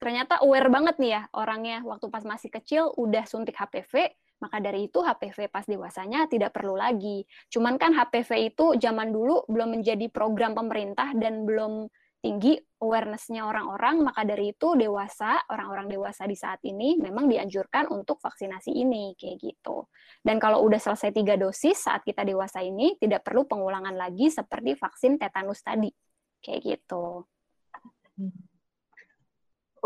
ternyata aware banget nih ya orangnya waktu pas masih kecil udah suntik HPV, maka dari itu HPV pas dewasanya tidak perlu lagi. Cuman kan HPV itu zaman dulu belum menjadi program pemerintah dan belum tinggi awareness-nya orang-orang, maka dari itu dewasa, orang-orang dewasa di saat ini memang dianjurkan untuk vaksinasi ini, kayak gitu. Dan kalau udah selesai tiga dosis saat kita dewasa ini, tidak perlu pengulangan lagi seperti vaksin tetanus tadi, kayak gitu.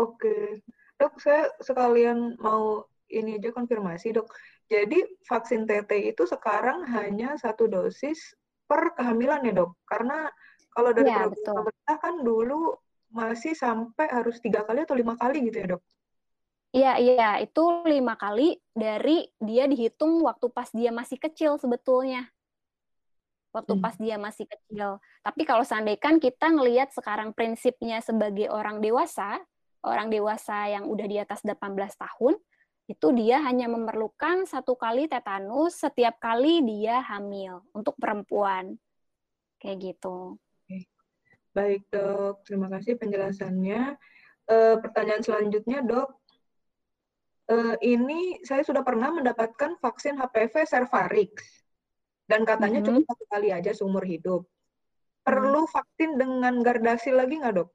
Oke, dok, saya sekalian mau ini aja konfirmasi, dok. Jadi vaksin TT itu sekarang hanya satu dosis per kehamilan ya, dok? Karena kalau dari ya, program pemerintah kan dulu masih sampai harus tiga kali atau lima kali gitu ya dok? Iya, iya. Itu lima kali dari dia dihitung waktu pas dia masih kecil sebetulnya. Waktu hmm. pas dia masih kecil. Tapi kalau seandainya kan kita ngelihat sekarang prinsipnya sebagai orang dewasa, orang dewasa yang udah di atas 18 tahun, itu dia hanya memerlukan satu kali tetanus setiap kali dia hamil untuk perempuan. Kayak gitu. Baik dok, terima kasih penjelasannya. E, pertanyaan selanjutnya dok, e, ini saya sudah pernah mendapatkan vaksin HPV Cervarix dan katanya mm -hmm. cukup satu kali aja seumur hidup. Perlu mm. vaksin dengan Gardasil lagi nggak dok?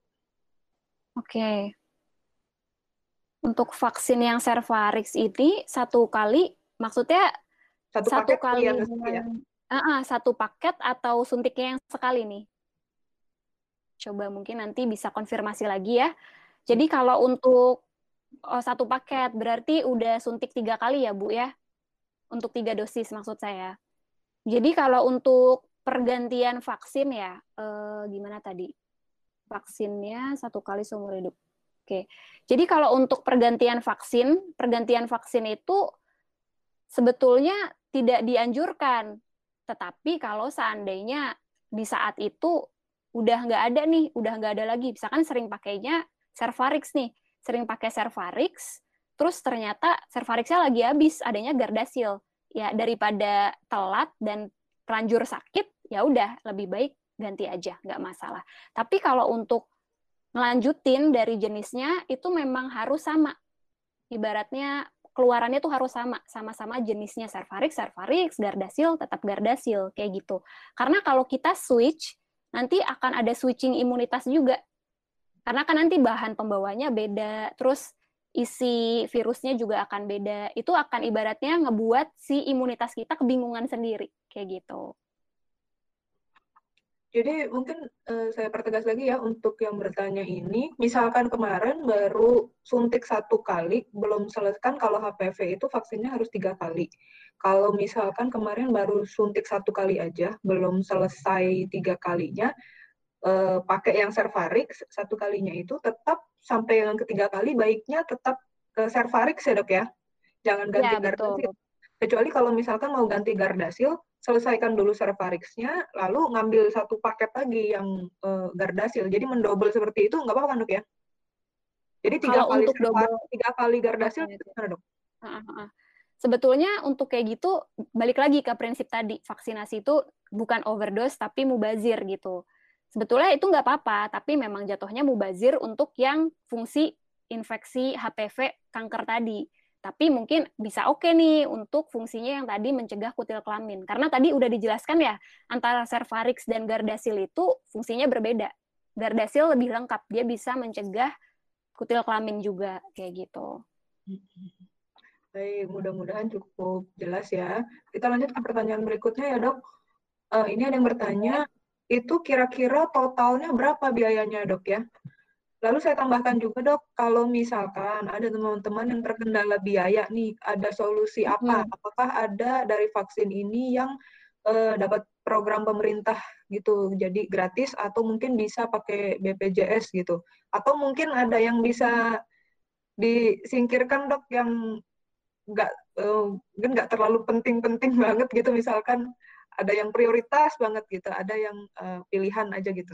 Oke. Okay. Untuk vaksin yang Cervarix ini satu kali, maksudnya satu, satu kali, ya, ya? Uh, uh, satu paket atau suntiknya yang sekali nih? Coba mungkin nanti bisa konfirmasi lagi ya. Jadi kalau untuk oh, satu paket berarti udah suntik tiga kali ya Bu ya? Untuk tiga dosis maksud saya. Jadi kalau untuk pergantian vaksin ya, eh, gimana tadi? Vaksinnya satu kali seumur hidup. Oke. Jadi kalau untuk pergantian vaksin, pergantian vaksin itu sebetulnya tidak dianjurkan. Tetapi kalau seandainya di saat itu udah nggak ada nih, udah nggak ada lagi. Misalkan sering pakainya Cervarix nih, sering pakai Cervarix, terus ternyata Cervarixnya lagi habis, adanya Gardasil. ya daripada telat dan terlanjur sakit, ya udah lebih baik ganti aja, nggak masalah. Tapi kalau untuk ngelanjutin dari jenisnya itu memang harus sama. Ibaratnya keluarannya tuh harus sama, sama-sama jenisnya Cervarix, Cervarix, Gardasil, tetap Gardasil, kayak gitu. Karena kalau kita switch, nanti akan ada switching imunitas juga. Karena kan nanti bahan pembawanya beda, terus isi virusnya juga akan beda. Itu akan ibaratnya ngebuat si imunitas kita kebingungan sendiri, kayak gitu. Jadi mungkin uh, saya pertegas lagi ya untuk yang bertanya ini, misalkan kemarin baru suntik satu kali, belum selesai kalau HPV itu vaksinnya harus tiga kali. Kalau misalkan kemarin baru suntik satu kali aja, belum selesai tiga kalinya, uh, pakai yang Cervarix satu kalinya itu tetap sampai yang ketiga kali baiknya tetap ke Cervarix ya dok ya, jangan ganti ya, Gardasil. Kecuali kalau misalkan mau ganti Gardasil, selesaikan dulu Cervarix-nya, lalu ngambil satu paket lagi yang uh, Gardasil. Jadi mendobel seperti itu nggak apa-apa kan dok ya? Jadi tiga Kalau kali untuk double, tiga kali Gardasil itu gimana dok? Sebetulnya untuk kayak gitu balik lagi ke prinsip tadi vaksinasi itu bukan overdose tapi mubazir gitu. Sebetulnya itu nggak apa-apa, tapi memang jatuhnya mubazir untuk yang fungsi infeksi HPV kanker tadi. Tapi mungkin bisa oke okay nih untuk fungsinya yang tadi mencegah kutil kelamin. Karena tadi udah dijelaskan ya, antara Cervarix dan Gardasil itu fungsinya berbeda. Gardasil lebih lengkap, dia bisa mencegah kutil kelamin juga, kayak gitu. [laughs] Baik, mudah-mudahan cukup jelas ya. Kita lanjut ke pertanyaan berikutnya ya dok. Uh, ini ada yang bertanya, itu kira-kira totalnya berapa biayanya dok ya? Lalu saya tambahkan juga dok, kalau misalkan ada teman-teman yang terkendala biaya nih, ada solusi apa? Hmm. Apakah ada dari vaksin ini yang uh, dapat program pemerintah gitu, jadi gratis atau mungkin bisa pakai BPJS gitu? Atau mungkin ada yang bisa disingkirkan dok yang nggak uh, mungkin nggak terlalu penting-penting [laughs] banget gitu, misalkan ada yang prioritas banget gitu, ada yang uh, pilihan aja gitu.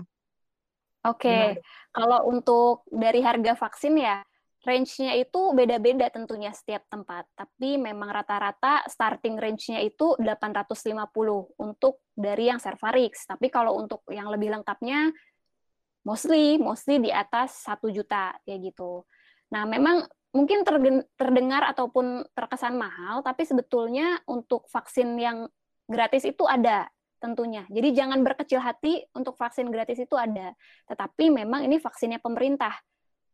Oke, okay. kalau untuk dari harga vaksin ya, range-nya itu beda-beda tentunya setiap tempat. Tapi memang rata-rata starting range-nya itu 850 untuk dari yang Cervarix. Tapi kalau untuk yang lebih lengkapnya, mostly, mostly di atas 1 juta, kayak gitu. Nah, memang mungkin terdengar ataupun terkesan mahal, tapi sebetulnya untuk vaksin yang gratis itu ada tentunya. Jadi jangan berkecil hati untuk vaksin gratis itu ada. Tetapi memang ini vaksinnya pemerintah.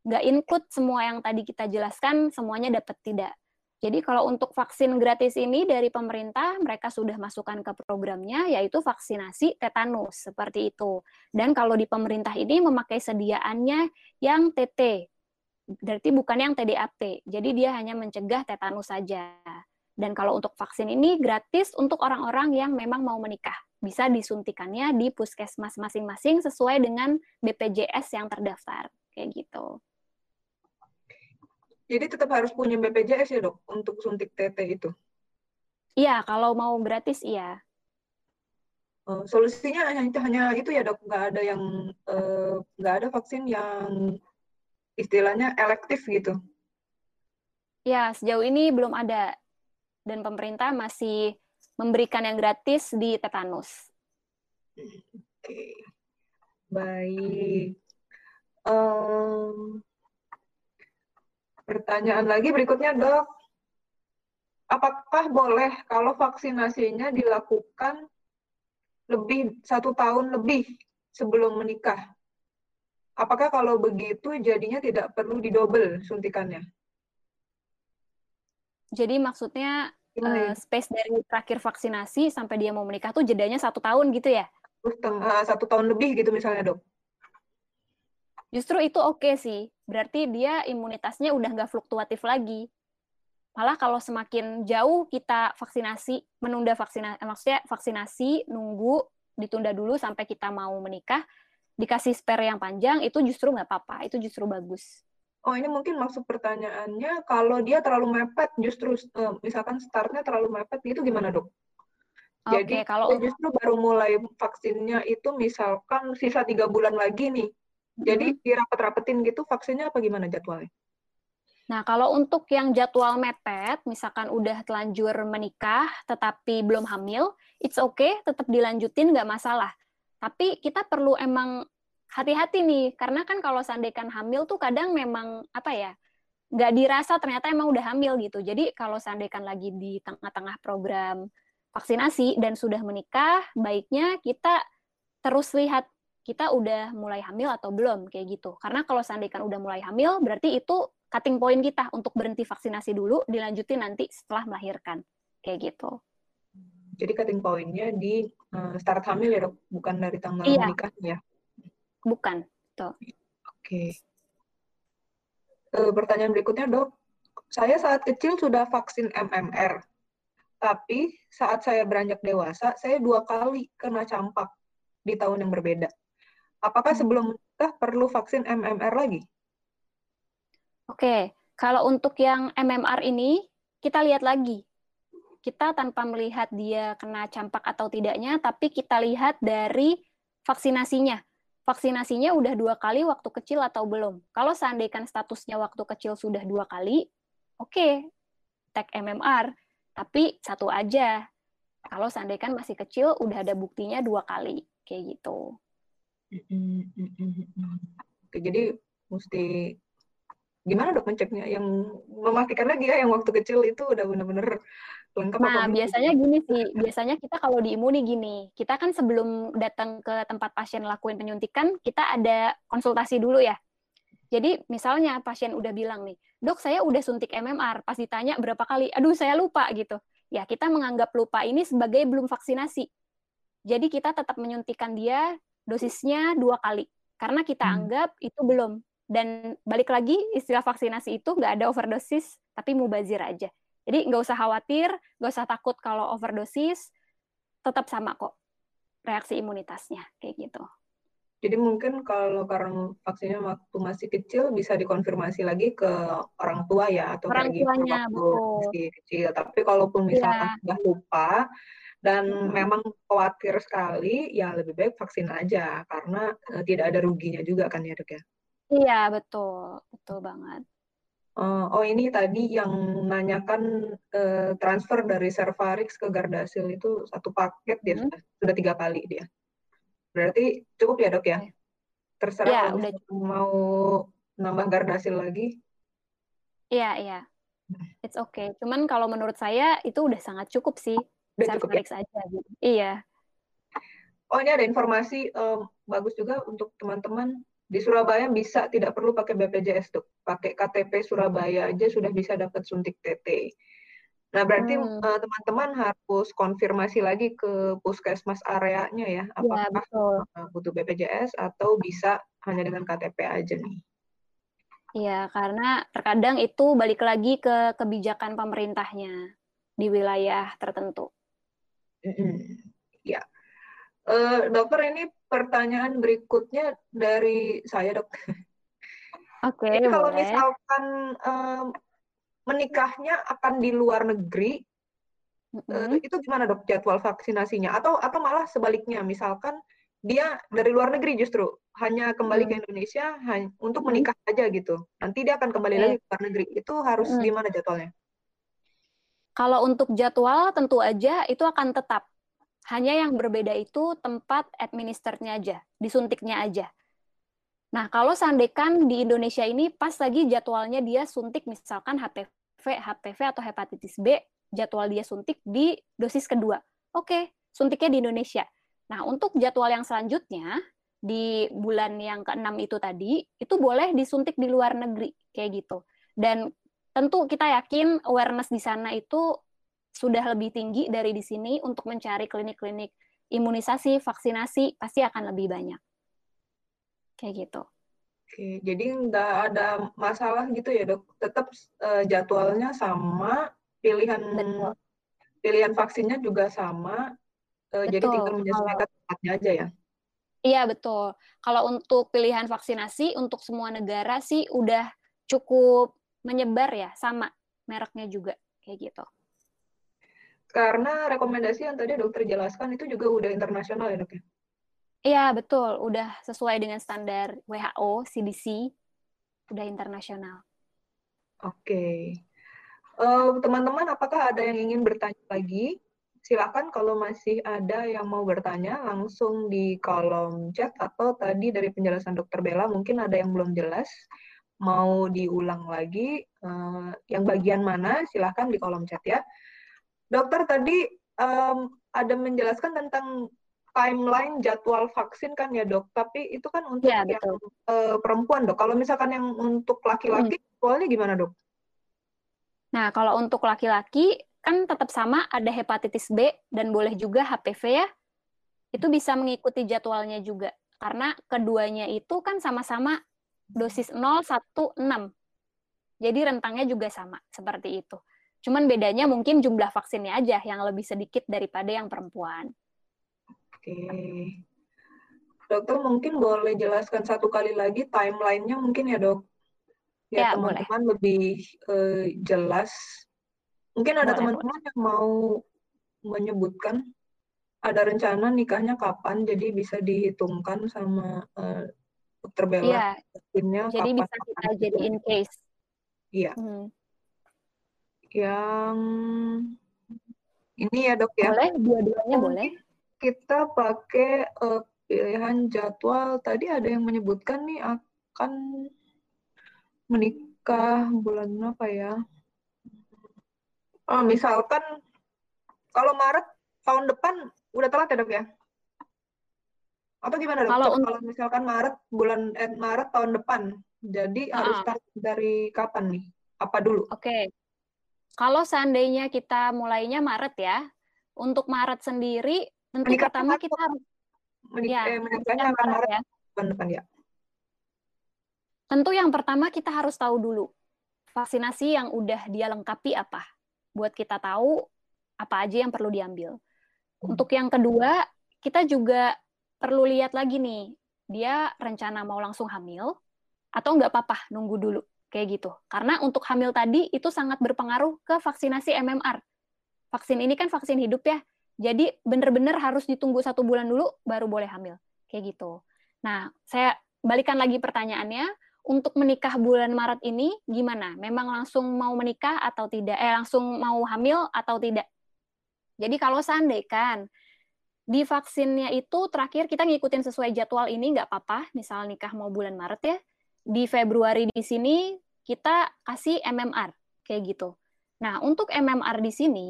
Nggak include semua yang tadi kita jelaskan, semuanya dapat tidak. Jadi kalau untuk vaksin gratis ini dari pemerintah, mereka sudah masukkan ke programnya, yaitu vaksinasi tetanus, seperti itu. Dan kalau di pemerintah ini memakai sediaannya yang TT, berarti bukan yang TDAP. Jadi dia hanya mencegah tetanus saja. Dan kalau untuk vaksin ini gratis untuk orang-orang yang memang mau menikah bisa disuntikannya di puskesmas masing-masing sesuai dengan BPJS yang terdaftar kayak gitu. Jadi tetap harus punya BPJS ya dok untuk suntik TT itu? Iya, kalau mau gratis iya. Oh, solusinya hanya, hanya itu ya dok, nggak ada yang eh, nggak ada vaksin yang istilahnya elektif gitu? Ya, sejauh ini belum ada dan pemerintah masih memberikan yang gratis di tetanus. Oke, baik. Um, pertanyaan lagi berikutnya dok, apakah boleh kalau vaksinasinya dilakukan lebih satu tahun lebih sebelum menikah? Apakah kalau begitu jadinya tidak perlu didobel suntikannya? Jadi maksudnya uh, space dari terakhir vaksinasi sampai dia mau menikah tuh jedanya satu tahun gitu ya? Setengah satu tahun lebih gitu misalnya dok. Justru itu oke okay sih, berarti dia imunitasnya udah nggak fluktuatif lagi. Malah kalau semakin jauh kita vaksinasi, menunda vaksinasi, maksudnya vaksinasi, nunggu, ditunda dulu sampai kita mau menikah, dikasih spare yang panjang, itu justru nggak apa-apa, itu justru bagus oh ini mungkin maksud pertanyaannya kalau dia terlalu mepet justru uh, misalkan startnya terlalu mepet itu gimana dok? Jadi okay, kalau justru baru mulai vaksinnya itu misalkan sisa tiga bulan lagi nih, jadi mm-hmm. dirapet-rapetin gitu vaksinnya apa gimana jadwalnya? Nah, kalau untuk yang jadwal mepet, misalkan udah telanjur menikah tetapi belum hamil, it's okay, tetap dilanjutin nggak masalah. Tapi kita perlu emang hati-hati nih, karena kan kalau seandainya hamil tuh kadang memang apa ya, nggak dirasa ternyata emang udah hamil gitu. Jadi kalau seandainya lagi di tengah-tengah program vaksinasi dan sudah menikah, baiknya kita terus lihat kita udah mulai hamil atau belum kayak gitu. Karena kalau seandainya udah mulai hamil, berarti itu cutting point kita untuk berhenti vaksinasi dulu, dilanjutin nanti setelah melahirkan. Kayak gitu. Jadi cutting pointnya di uh, start hamil ya dok, bukan dari tanggal iya. menikahnya ya? Bukan, tuh. Oke. Okay. Uh, pertanyaan berikutnya dok, saya saat kecil sudah vaksin MMR, tapi saat saya beranjak dewasa, saya dua kali kena campak di tahun yang berbeda. Apakah hmm. sebelum menikah perlu vaksin MMR lagi? Oke, kalau untuk yang MMR ini, kita lihat lagi. Kita tanpa melihat dia kena campak atau tidaknya, tapi kita lihat dari vaksinasinya. Vaksinasinya udah dua kali waktu kecil atau belum. Kalau seandainya statusnya waktu kecil sudah dua kali, oke, okay, tag MMR. Tapi satu aja. Kalau seandainya masih kecil, udah ada buktinya dua kali. Kayak gitu. Oke, jadi mesti gimana dok ngeceknya yang memastikan lagi ya yang waktu kecil itu udah bener-bener lengkap nah biasanya gini sih biasanya kita kalau di imuni gini kita kan sebelum datang ke tempat pasien lakuin penyuntikan kita ada konsultasi dulu ya. Jadi misalnya pasien udah bilang nih dok saya udah suntik MMR pas ditanya berapa kali aduh saya lupa gitu. Ya kita menganggap lupa ini sebagai belum vaksinasi. Jadi kita tetap menyuntikan dia dosisnya dua kali karena kita hmm. anggap itu belum. Dan balik lagi istilah vaksinasi itu nggak ada overdosis tapi mubazir aja jadi nggak usah khawatir nggak usah takut kalau overdosis tetap sama kok reaksi imunitasnya kayak gitu jadi mungkin kalau karena vaksinnya waktu masih kecil bisa dikonfirmasi lagi ke orang tua ya atau orang kayak tuanya, gitu waktu masih kecil. Tapi kalaupun misalkan ya. sudah lupa dan hmm. memang khawatir sekali, ya lebih baik vaksin aja karena uh, tidak ada ruginya juga kan ya dok ya. Iya, betul. Betul banget. Uh, oh ini tadi yang menanyakan uh, transfer dari Servarix ke Gardasil itu satu paket dia hmm. sudah, sudah tiga kali dia. Berarti cukup ya dok ya? Terserah ya, udah mau nambah Gardasil lagi. Iya iya, it's okay. Cuman kalau menurut saya itu udah sangat cukup sih. Udah cukup ya? aja gitu. Iya. Oh ini ada informasi um, bagus juga untuk teman-teman di Surabaya bisa tidak perlu pakai BPJS tuh, pakai KTP Surabaya aja sudah bisa dapat suntik TT. Nah, berarti hmm. uh, teman-teman harus konfirmasi lagi ke puskesmas areanya ya, iya, apakah ya, betul. Uh, butuh BPJS atau bisa hanya dengan KTP aja nih. Iya, karena terkadang itu balik lagi ke kebijakan pemerintahnya di wilayah tertentu. Mm -hmm. Ya. Uh, dokter ini pertanyaan berikutnya dari saya dok. Oke. Okay, kalau misalkan um, menikahnya akan di luar negeri, mm-hmm. uh, itu gimana dok jadwal vaksinasinya? Atau atau malah sebaliknya, misalkan dia dari luar negeri justru hanya kembali mm. ke Indonesia hanya, untuk menikah mm. aja gitu. Nanti dia akan kembali okay. lagi ke luar negeri. Itu harus mm. gimana jadwalnya? Kalau untuk jadwal tentu aja itu akan tetap hanya yang berbeda itu tempat administernya aja, disuntiknya aja. Nah, kalau seandainya di Indonesia ini pas lagi jadwalnya dia suntik misalkan HPV, HPV atau hepatitis B, jadwal dia suntik di dosis kedua. Oke, suntiknya di Indonesia. Nah, untuk jadwal yang selanjutnya di bulan yang keenam itu tadi, itu boleh disuntik di luar negeri kayak gitu. Dan tentu kita yakin awareness di sana itu sudah lebih tinggi dari di sini untuk mencari klinik-klinik imunisasi, vaksinasi pasti akan lebih banyak. Kayak gitu. Oke, jadi nggak ada masalah gitu ya dok. Tetap uh, jadwalnya sama, pilihan Betul. pilihan vaksinnya juga sama. Uh, jadi tinggal menyesuaikan tempatnya aja ya. Iya betul. Kalau untuk pilihan vaksinasi untuk semua negara sih udah cukup menyebar ya, sama mereknya juga kayak gitu. Karena rekomendasi yang tadi dokter jelaskan itu juga udah internasional ya dok ya? Iya betul, udah sesuai dengan standar WHO, CDC, udah internasional. Oke. Eh, teman-teman, apakah ada yang ingin bertanya lagi? Silakan kalau masih ada yang mau bertanya langsung di kolom chat atau tadi dari penjelasan Dokter Bella mungkin ada yang belum jelas mau diulang lagi uh, yang bagian mana silahkan di kolom chat ya. Dokter tadi um, ada menjelaskan tentang timeline jadwal vaksin kan ya dok, tapi itu kan untuk ya, yang uh, perempuan dok. Kalau misalkan yang untuk laki-laki, hmm. jadwalnya gimana dok? Nah kalau untuk laki-laki kan tetap sama ada hepatitis B dan boleh juga HPV ya. Itu bisa mengikuti jadwalnya juga karena keduanya itu kan sama-sama dosis 0, 1, 6. Jadi rentangnya juga sama, seperti itu. Cuman bedanya mungkin jumlah vaksinnya aja yang lebih sedikit daripada yang perempuan. Oke. Dokter mungkin boleh jelaskan satu kali lagi timelinenya mungkin ya dok? Ya, ya teman-teman lebih uh, jelas. Mungkin ada teman-teman yang mau menyebutkan ada rencana nikahnya kapan, jadi bisa dihitungkan sama uh, dokter Bella. Iya. Jadi bisa kita jadi in case. Iya. Hmm. Yang ini ya dok ya. Boleh, dua-duanya boleh. Kita pakai uh, pilihan jadwal. Tadi ada yang menyebutkan nih akan menikah bulan apa ya? Oh, misalkan kalau Maret tahun depan udah telat ya dok ya? Atau gimana dok? Kalau, kalau misalkan Maret bulan eh, Maret tahun depan, jadi uh, harus start dari kapan nih? Apa dulu? Oke. Okay. Kalau seandainya kita mulainya Maret ya, untuk Maret sendiri tentu Menikah pertama Maret, kita harus menik ya, eh, menikahnya akan Maret ya. Depan ya. Tentu yang pertama kita harus tahu dulu vaksinasi yang udah dia lengkapi apa, buat kita tahu apa aja yang perlu diambil. Hmm. Untuk yang kedua, kita juga perlu lihat lagi nih, dia rencana mau langsung hamil atau nggak apa-apa nunggu dulu kayak gitu. Karena untuk hamil tadi itu sangat berpengaruh ke vaksinasi MMR. Vaksin ini kan vaksin hidup ya, jadi benar-benar harus ditunggu satu bulan dulu baru boleh hamil kayak gitu. Nah, saya balikan lagi pertanyaannya, untuk menikah bulan Maret ini gimana? Memang langsung mau menikah atau tidak? Eh, langsung mau hamil atau tidak? Jadi kalau seandainya kan di vaksinnya itu terakhir kita ngikutin sesuai jadwal ini nggak apa-apa, misal nikah mau bulan Maret ya, di Februari di sini kita kasih MMR kayak gitu. Nah untuk MMR di sini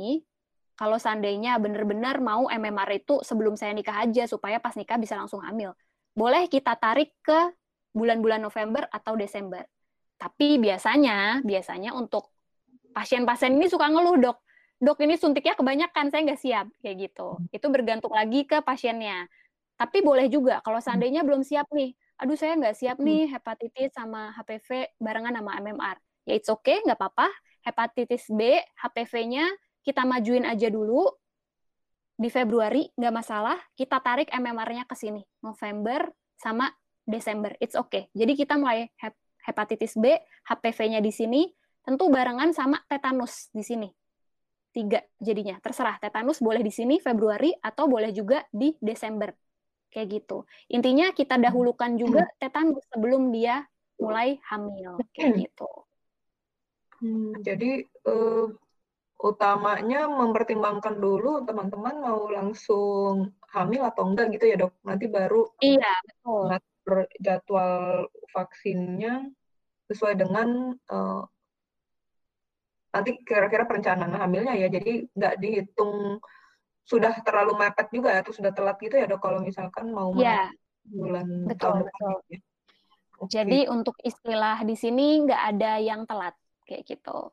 kalau seandainya benar-benar mau MMR itu sebelum saya nikah aja supaya pas nikah bisa langsung hamil, boleh kita tarik ke bulan-bulan November atau Desember. Tapi biasanya, biasanya untuk pasien-pasien ini suka ngeluh dok, dok ini suntiknya kebanyakan, saya nggak siap, kayak gitu. Itu bergantung lagi ke pasiennya. Tapi boleh juga, kalau seandainya belum siap nih, aduh saya nggak siap nih hmm. hepatitis sama HPV barengan sama MMR. Ya it's okay, nggak apa-apa. Hepatitis B, HPV-nya kita majuin aja dulu di Februari, nggak masalah. Kita tarik MMR-nya ke sini, November sama Desember. It's okay. Jadi kita mulai hepatitis B, HPV-nya di sini, tentu barengan sama tetanus di sini tiga jadinya terserah tetanus boleh di sini Februari atau boleh juga di Desember kayak gitu. Intinya kita dahulukan juga tetanus sebelum dia mulai hamil kayak gitu. Hmm, jadi uh, utamanya mempertimbangkan dulu teman-teman mau langsung hamil atau enggak gitu ya dok? Nanti baru iya betul. jadwal vaksinnya sesuai dengan uh, nanti kira-kira perencanaan hamilnya ya. Jadi nggak dihitung sudah terlalu mepet juga atau sudah telat gitu ya dok kalau misalkan mau ya, bulan betul, tahun betul. Ya. Okay. Jadi untuk istilah di sini nggak ada yang telat kayak gitu.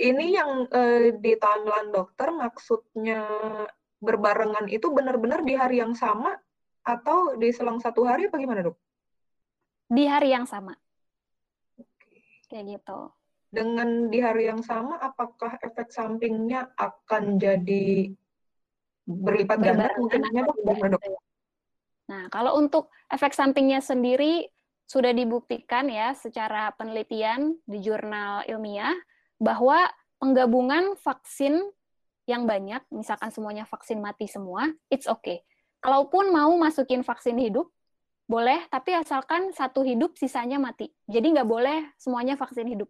Ini yang eh, di timeline dokter maksudnya berbarengan itu benar-benar di hari yang sama atau di selang satu hari apa gimana dok? Di hari yang sama. Kayak gitu dengan di hari yang sama, apakah efek sampingnya akan jadi berlipat ganda kemungkinannya dok? dok? Nah, kalau untuk efek sampingnya sendiri sudah dibuktikan ya secara penelitian di jurnal ilmiah bahwa penggabungan vaksin yang banyak, misalkan semuanya vaksin mati semua, it's okay. Kalaupun mau masukin vaksin hidup, boleh, tapi asalkan satu hidup sisanya mati. Jadi nggak boleh semuanya vaksin hidup.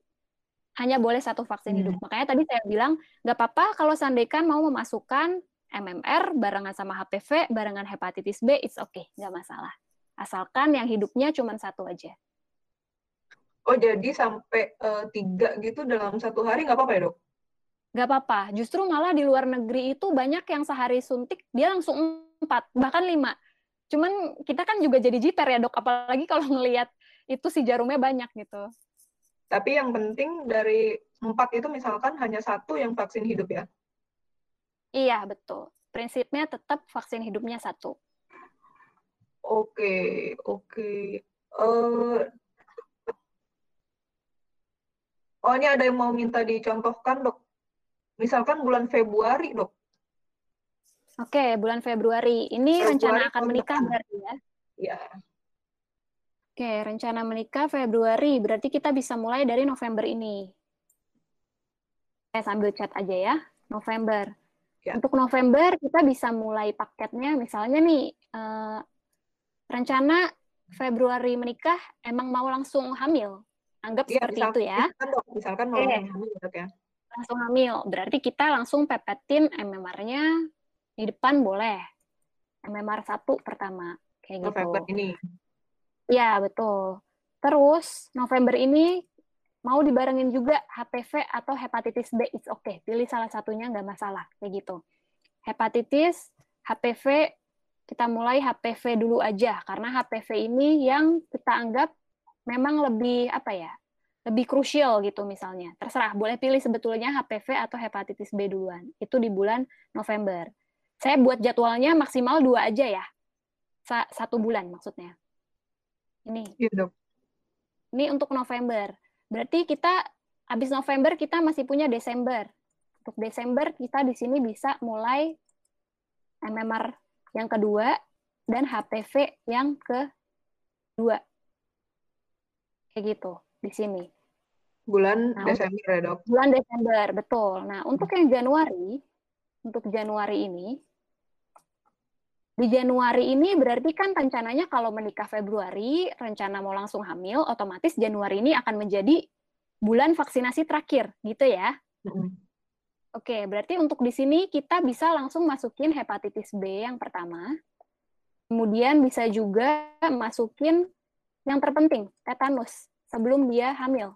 Hanya boleh satu vaksin hmm. hidup. Makanya tadi saya bilang, nggak apa-apa kalau Sandekan mau memasukkan MMR barengan sama HPV, barengan hepatitis B, it's okay, nggak masalah. Asalkan yang hidupnya cuma satu aja. Oh, jadi sampai uh, tiga gitu dalam satu hari nggak apa-apa ya, dok? Nggak apa-apa. Justru malah di luar negeri itu banyak yang sehari suntik, dia langsung empat, bahkan lima. Cuman kita kan juga jadi jiper ya, dok. Apalagi kalau ngelihat itu si jarumnya banyak gitu. Tapi yang penting dari empat itu misalkan hanya satu yang vaksin hidup ya? Iya, betul. Prinsipnya tetap vaksin hidupnya satu. Oke, oke. Uh, Oh, ini ada yang mau minta dicontohkan, dok. Misalkan bulan Februari, dok. Oke, bulan Februari. Ini Februari rencana akan menikah berarti ya? Iya. Oke, rencana menikah Februari. Berarti kita bisa mulai dari November ini. Saya sambil chat aja ya. November. Ya. Untuk November, kita bisa mulai paketnya. Misalnya nih, eh, rencana Februari menikah, emang mau langsung hamil. Anggap ya, seperti misal, itu ya. Misalkan, misalkan mau okay. hamil ya. Langsung hamil. Berarti kita langsung pepetin MMR-nya di depan boleh. MMR satu pertama. Kayak November gitu. ini. Ya, betul. Terus November ini mau dibarengin juga HPV atau hepatitis B, it's okay. Pilih salah satunya nggak masalah. Kayak gitu. Hepatitis, HPV, kita mulai HPV dulu aja. Karena HPV ini yang kita anggap memang lebih apa ya lebih krusial gitu misalnya terserah boleh pilih sebetulnya HPV atau hepatitis B duluan itu di bulan November saya buat jadwalnya maksimal dua aja ya satu bulan maksudnya ini ya, dok. ini untuk November berarti kita habis November kita masih punya Desember untuk Desember kita di sini bisa mulai MMR yang kedua dan HPV yang kedua kayak gitu di sini. Bulan nah, Desember ya dok? Bulan Desember betul. Nah untuk yang Januari, untuk Januari ini, di Januari ini berarti kan rencananya kalau menikah Februari, rencana mau langsung hamil, otomatis Januari ini akan menjadi bulan vaksinasi terakhir, gitu ya? Mm-hmm. Oke, berarti untuk di sini kita bisa langsung masukin hepatitis B yang pertama, kemudian bisa juga masukin yang terpenting, tetanus sebelum dia hamil.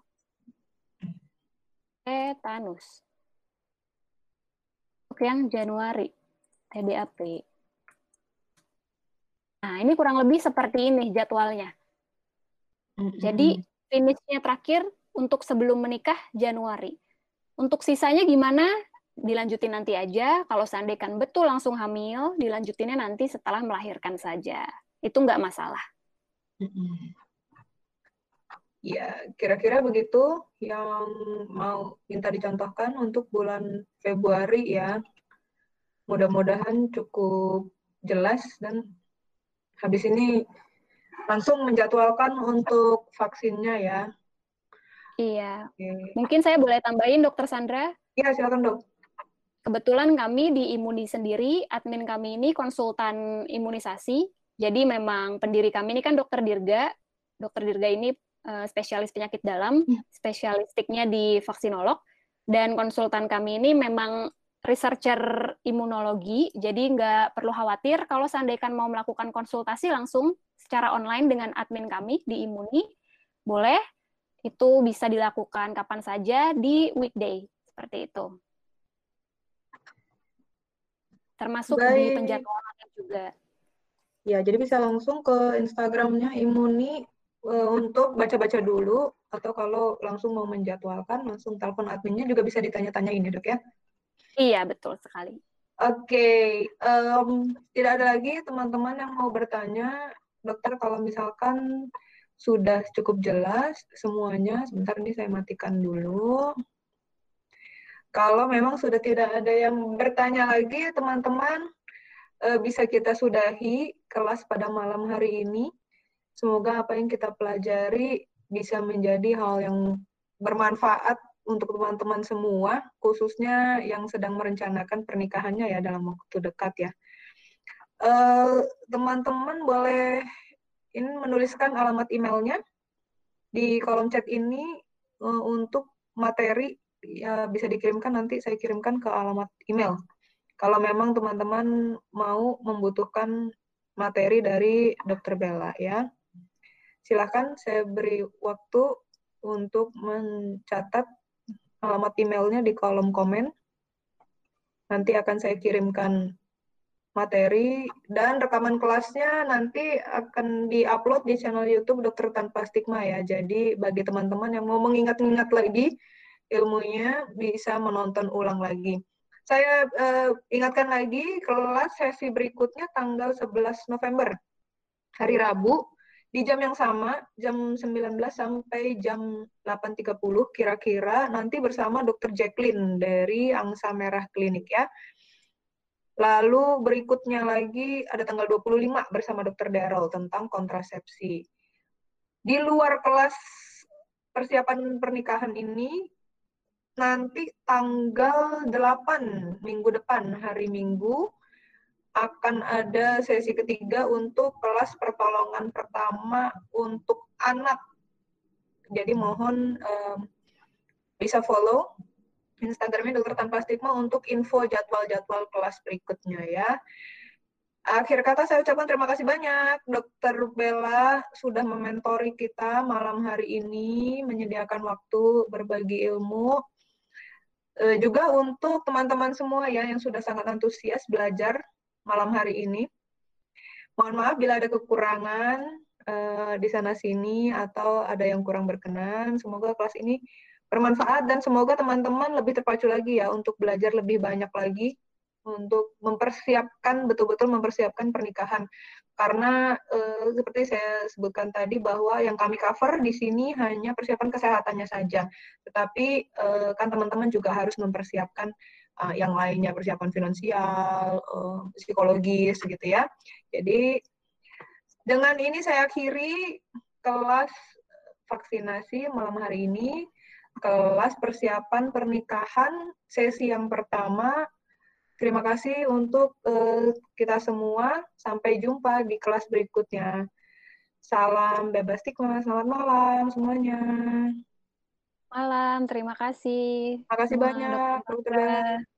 Tetanus. Oke, yang Januari, TDAP. Nah, ini kurang lebih seperti ini jadwalnya. Jadi, finishnya terakhir untuk sebelum menikah Januari. Untuk sisanya gimana? Dilanjutin nanti aja. Kalau seandainya kan betul langsung hamil, dilanjutinnya nanti setelah melahirkan saja. Itu nggak masalah. Ya, kira-kira begitu yang mau minta dicontohkan untuk bulan Februari ya. Mudah-mudahan cukup jelas dan habis ini langsung menjadwalkan untuk vaksinnya ya. Iya. Oke. Mungkin saya boleh tambahin Dokter Sandra? Iya, silakan dok. Kebetulan kami di Imuni sendiri, admin kami ini konsultan imunisasi. Jadi memang pendiri kami ini kan Dokter Dirga. Dokter Dirga ini Eh, spesialis penyakit dalam, hmm. spesialistiknya di vaksinolog, dan konsultan kami ini memang researcher imunologi, jadi nggak perlu khawatir kalau seandainya mau melakukan konsultasi langsung secara online dengan admin kami di Imuni, boleh, itu bisa dilakukan kapan saja di weekday, seperti itu. Termasuk Baik. di penjadwalan juga. Ya, jadi bisa langsung ke Instagramnya Imuni uh, untuk baca-baca dulu atau kalau langsung mau menjadwalkan langsung telepon adminnya juga bisa ditanya-tanya ini dok ya? Iya betul sekali. Oke, okay. um, tidak ada lagi teman-teman yang mau bertanya, dokter kalau misalkan sudah cukup jelas semuanya, sebentar ini saya matikan dulu. Kalau memang sudah tidak ada yang bertanya lagi, teman-teman uh, bisa kita sudahi kelas pada malam hari ini. Semoga apa yang kita pelajari bisa menjadi hal yang bermanfaat untuk teman-teman semua, khususnya yang sedang merencanakan pernikahannya ya dalam waktu dekat ya. Eh, teman-teman uh, boleh ini menuliskan alamat emailnya di kolom chat ini uh, untuk materi ya bisa dikirimkan nanti saya kirimkan ke alamat email. Kalau memang teman-teman mau membutuhkan materi dari Dr. Bella ya. Silahkan saya beri waktu untuk mencatat alamat emailnya di kolom komen. Nanti akan saya kirimkan materi dan rekaman kelasnya nanti akan diupload di channel YouTube Dokter Tanpa Stigma ya. Jadi bagi teman-teman yang mau mengingat-ingat lagi ilmunya bisa menonton ulang lagi. Saya uh, ingatkan lagi kelas sesi berikutnya tanggal 11 November hari Rabu di jam yang sama jam 19 sampai jam 8.30 kira-kira nanti bersama Dokter Jacqueline dari Angsa Merah Klinik ya. Lalu berikutnya lagi ada tanggal 25 bersama Dokter Daryl tentang kontrasepsi. Di luar kelas persiapan pernikahan ini, nanti tanggal 8 minggu depan, hari Minggu, akan ada sesi ketiga untuk kelas pertolongan pertama untuk anak. Jadi mohon um, bisa follow Instagramnya dokter tanpa stigma untuk info jadwal-jadwal kelas berikutnya ya. Akhir kata saya ucapkan terima kasih banyak Dokter Bella sudah mementori kita malam hari ini, menyediakan waktu berbagi ilmu. E, juga untuk teman-teman semua ya yang sudah sangat antusias belajar malam hari ini. Mohon maaf bila ada kekurangan e, di sana sini atau ada yang kurang berkenan. Semoga kelas ini bermanfaat dan semoga teman-teman lebih terpacu lagi ya untuk belajar lebih banyak lagi untuk mempersiapkan betul-betul mempersiapkan pernikahan karena eh, seperti saya sebutkan tadi bahwa yang kami cover di sini hanya persiapan kesehatannya saja tetapi eh, kan teman-teman juga harus mempersiapkan eh, yang lainnya persiapan finansial eh, psikologis gitu ya jadi dengan ini saya akhiri kelas vaksinasi malam hari ini kelas persiapan pernikahan sesi yang pertama. Terima kasih untuk uh, kita semua. Sampai jumpa di kelas berikutnya. Salam bebas stigma. Selamat malam semuanya. Malam, terima kasih. Terima kasih banyak.